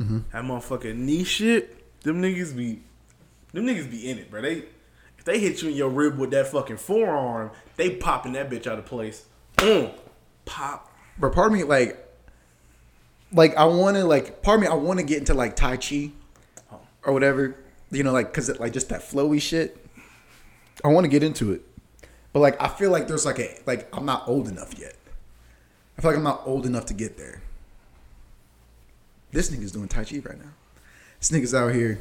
A: Mm-hmm.
B: that motherfucking knee shit, them niggas be, them niggas be in it, bro. They, if they hit you in your rib with that fucking forearm, they popping that bitch out of place. Mm. Pop.
A: But part of me, like, like I want to, like, part of me, I want to get into like Tai Chi or whatever, you know, like, cause it, like just that flowy shit. I want to get into it, but like, I feel like there's like a, like, I'm not old enough yet. I feel like I'm not old enough to get there. This nigga's doing Tai Chi right now. This nigga's out here.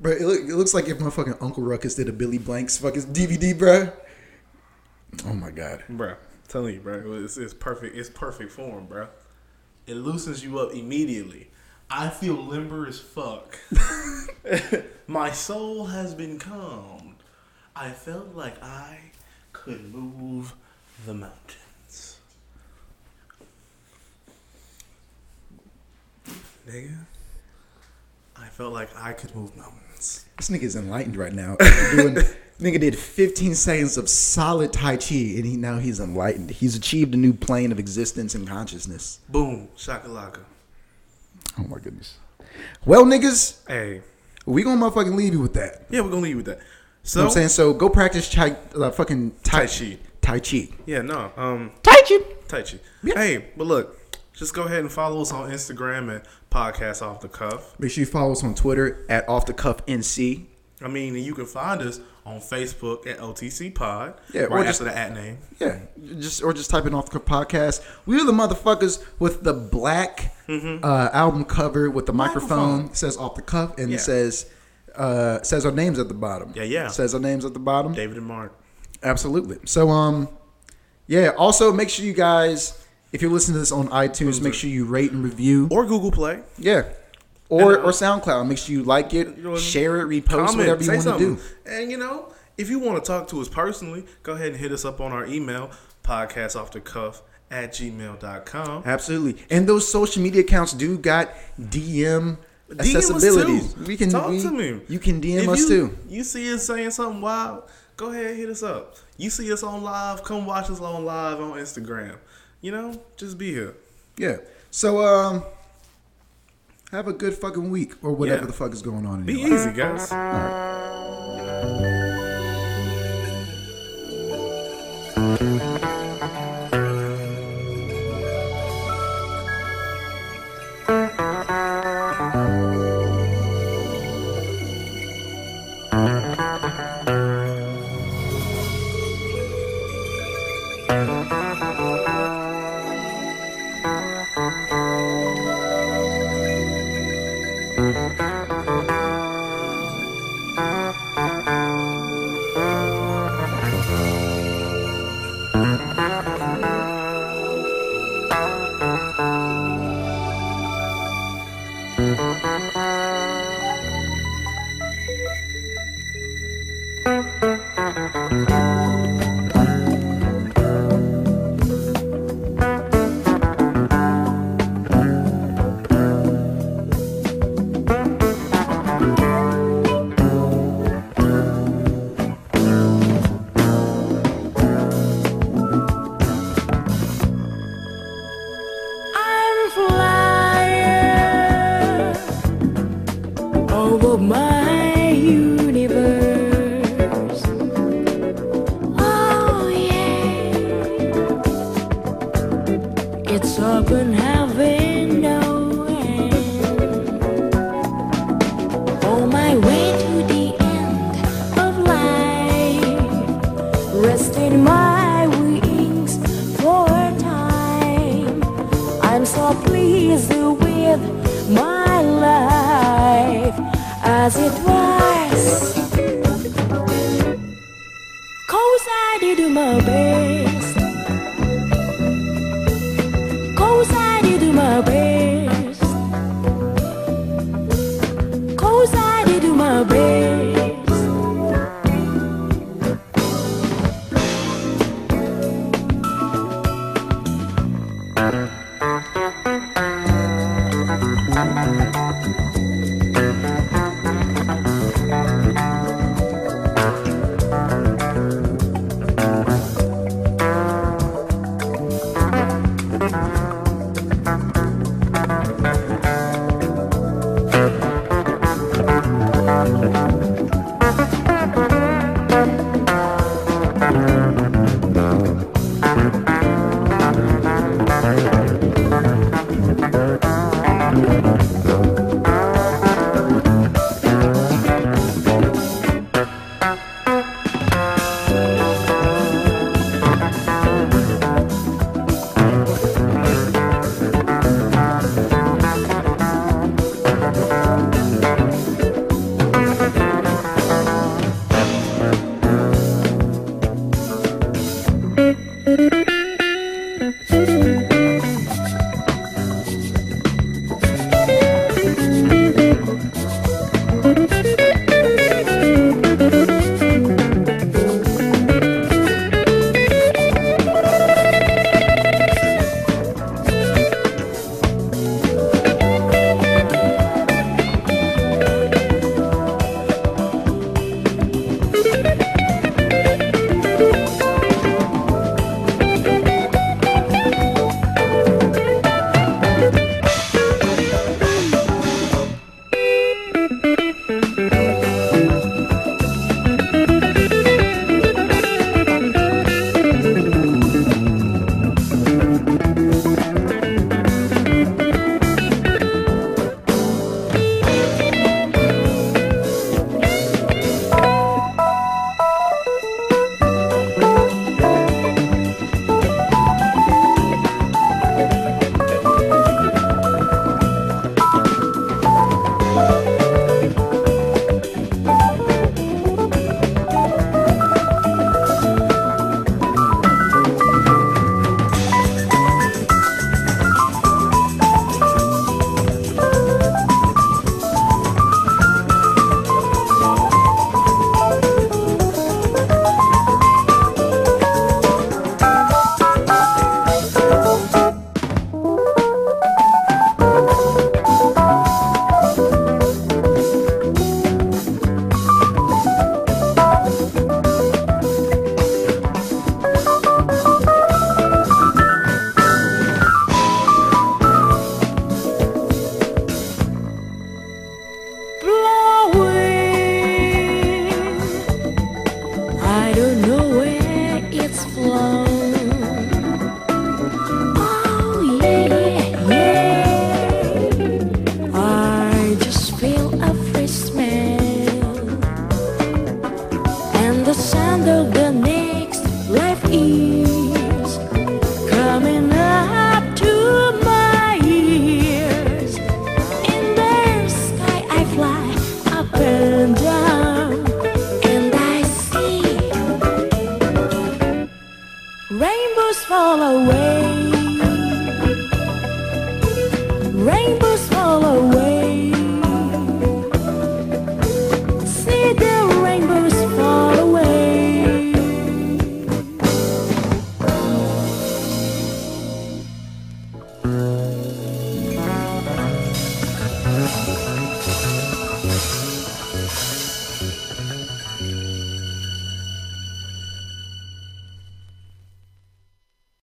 A: Bro, it, look, it looks like if my fucking Uncle Ruckus did a Billy Blanks fucking DVD, bro. Oh my god.
B: Bro, telling you, bro, it's, it's perfect. It's perfect form, bro. It loosens you up immediately. I feel limber as fuck. My soul has been calmed. I felt like I could move the mountains. Nigga, I felt like I could move mountains.
A: This nigga's enlightened right now. Doing, nigga did 15 seconds of solid Tai Chi, and he now he's enlightened. He's achieved a new plane of existence and consciousness.
B: Boom, shakalaka.
A: Oh my goodness. Well, niggas,
B: Hey,
A: we gonna motherfucking leave you with that.
B: yeah, we're gonna leave you with that.
A: You
B: So,
A: know what I'm saying? So go practice chai, uh, fucking tai,
B: Tai Chi.
A: Tai Chi.
B: yeah, no, um,
A: Tai Chi.
B: Tai Chi.
A: Yeah.
B: Hey, but look, just go ahead and follow us on Instagram at Podcast Off the Cuff.
A: Make sure you follow us on Twitter at Off the Cuff NC.
B: I mean, you can find us on Facebook at OTC Pod.
A: Yeah, or just-
B: after the at name.
A: Yeah, just or just type in Off the Cuff podcast. We're the motherfuckers with the black uh, album cover with the microphone.
B: Microphone.
A: It says Off the Cuff and
B: Yeah.
A: it says uh, says our names at the bottom.
B: Yeah, yeah.
A: Says our names at the bottom.
B: David and Mark.
A: Absolutely. So um, yeah. Also, make sure you guys, if you're listening to this on iTunes, make sure you rate and review.
B: Or Google Play.
A: Yeah. Or,
B: And, uh,
A: or SoundCloud. Make sure you like it,
B: You know what I mean?
A: share it, repost,
B: Comment,
A: whatever you want to do.
B: And you know, if you want to talk to us personally, go ahead and hit us up on our email, podcastoffthecuff at gmail.com.
A: Absolutely. And those social media accounts do got DM
B: DM us too.
A: We can
B: talk
A: we-
B: to me.
A: You can DM
B: If
A: us
B: you,
A: too.
B: You see us saying something wild, go ahead hit us up. You see us on live, come watch us on live on Instagram. You know, just be here.
A: Yeah. So um have a good fucking week or whatever
B: Yeah.
A: the fuck is going on in
B: Be
A: your life.
B: easy, guys.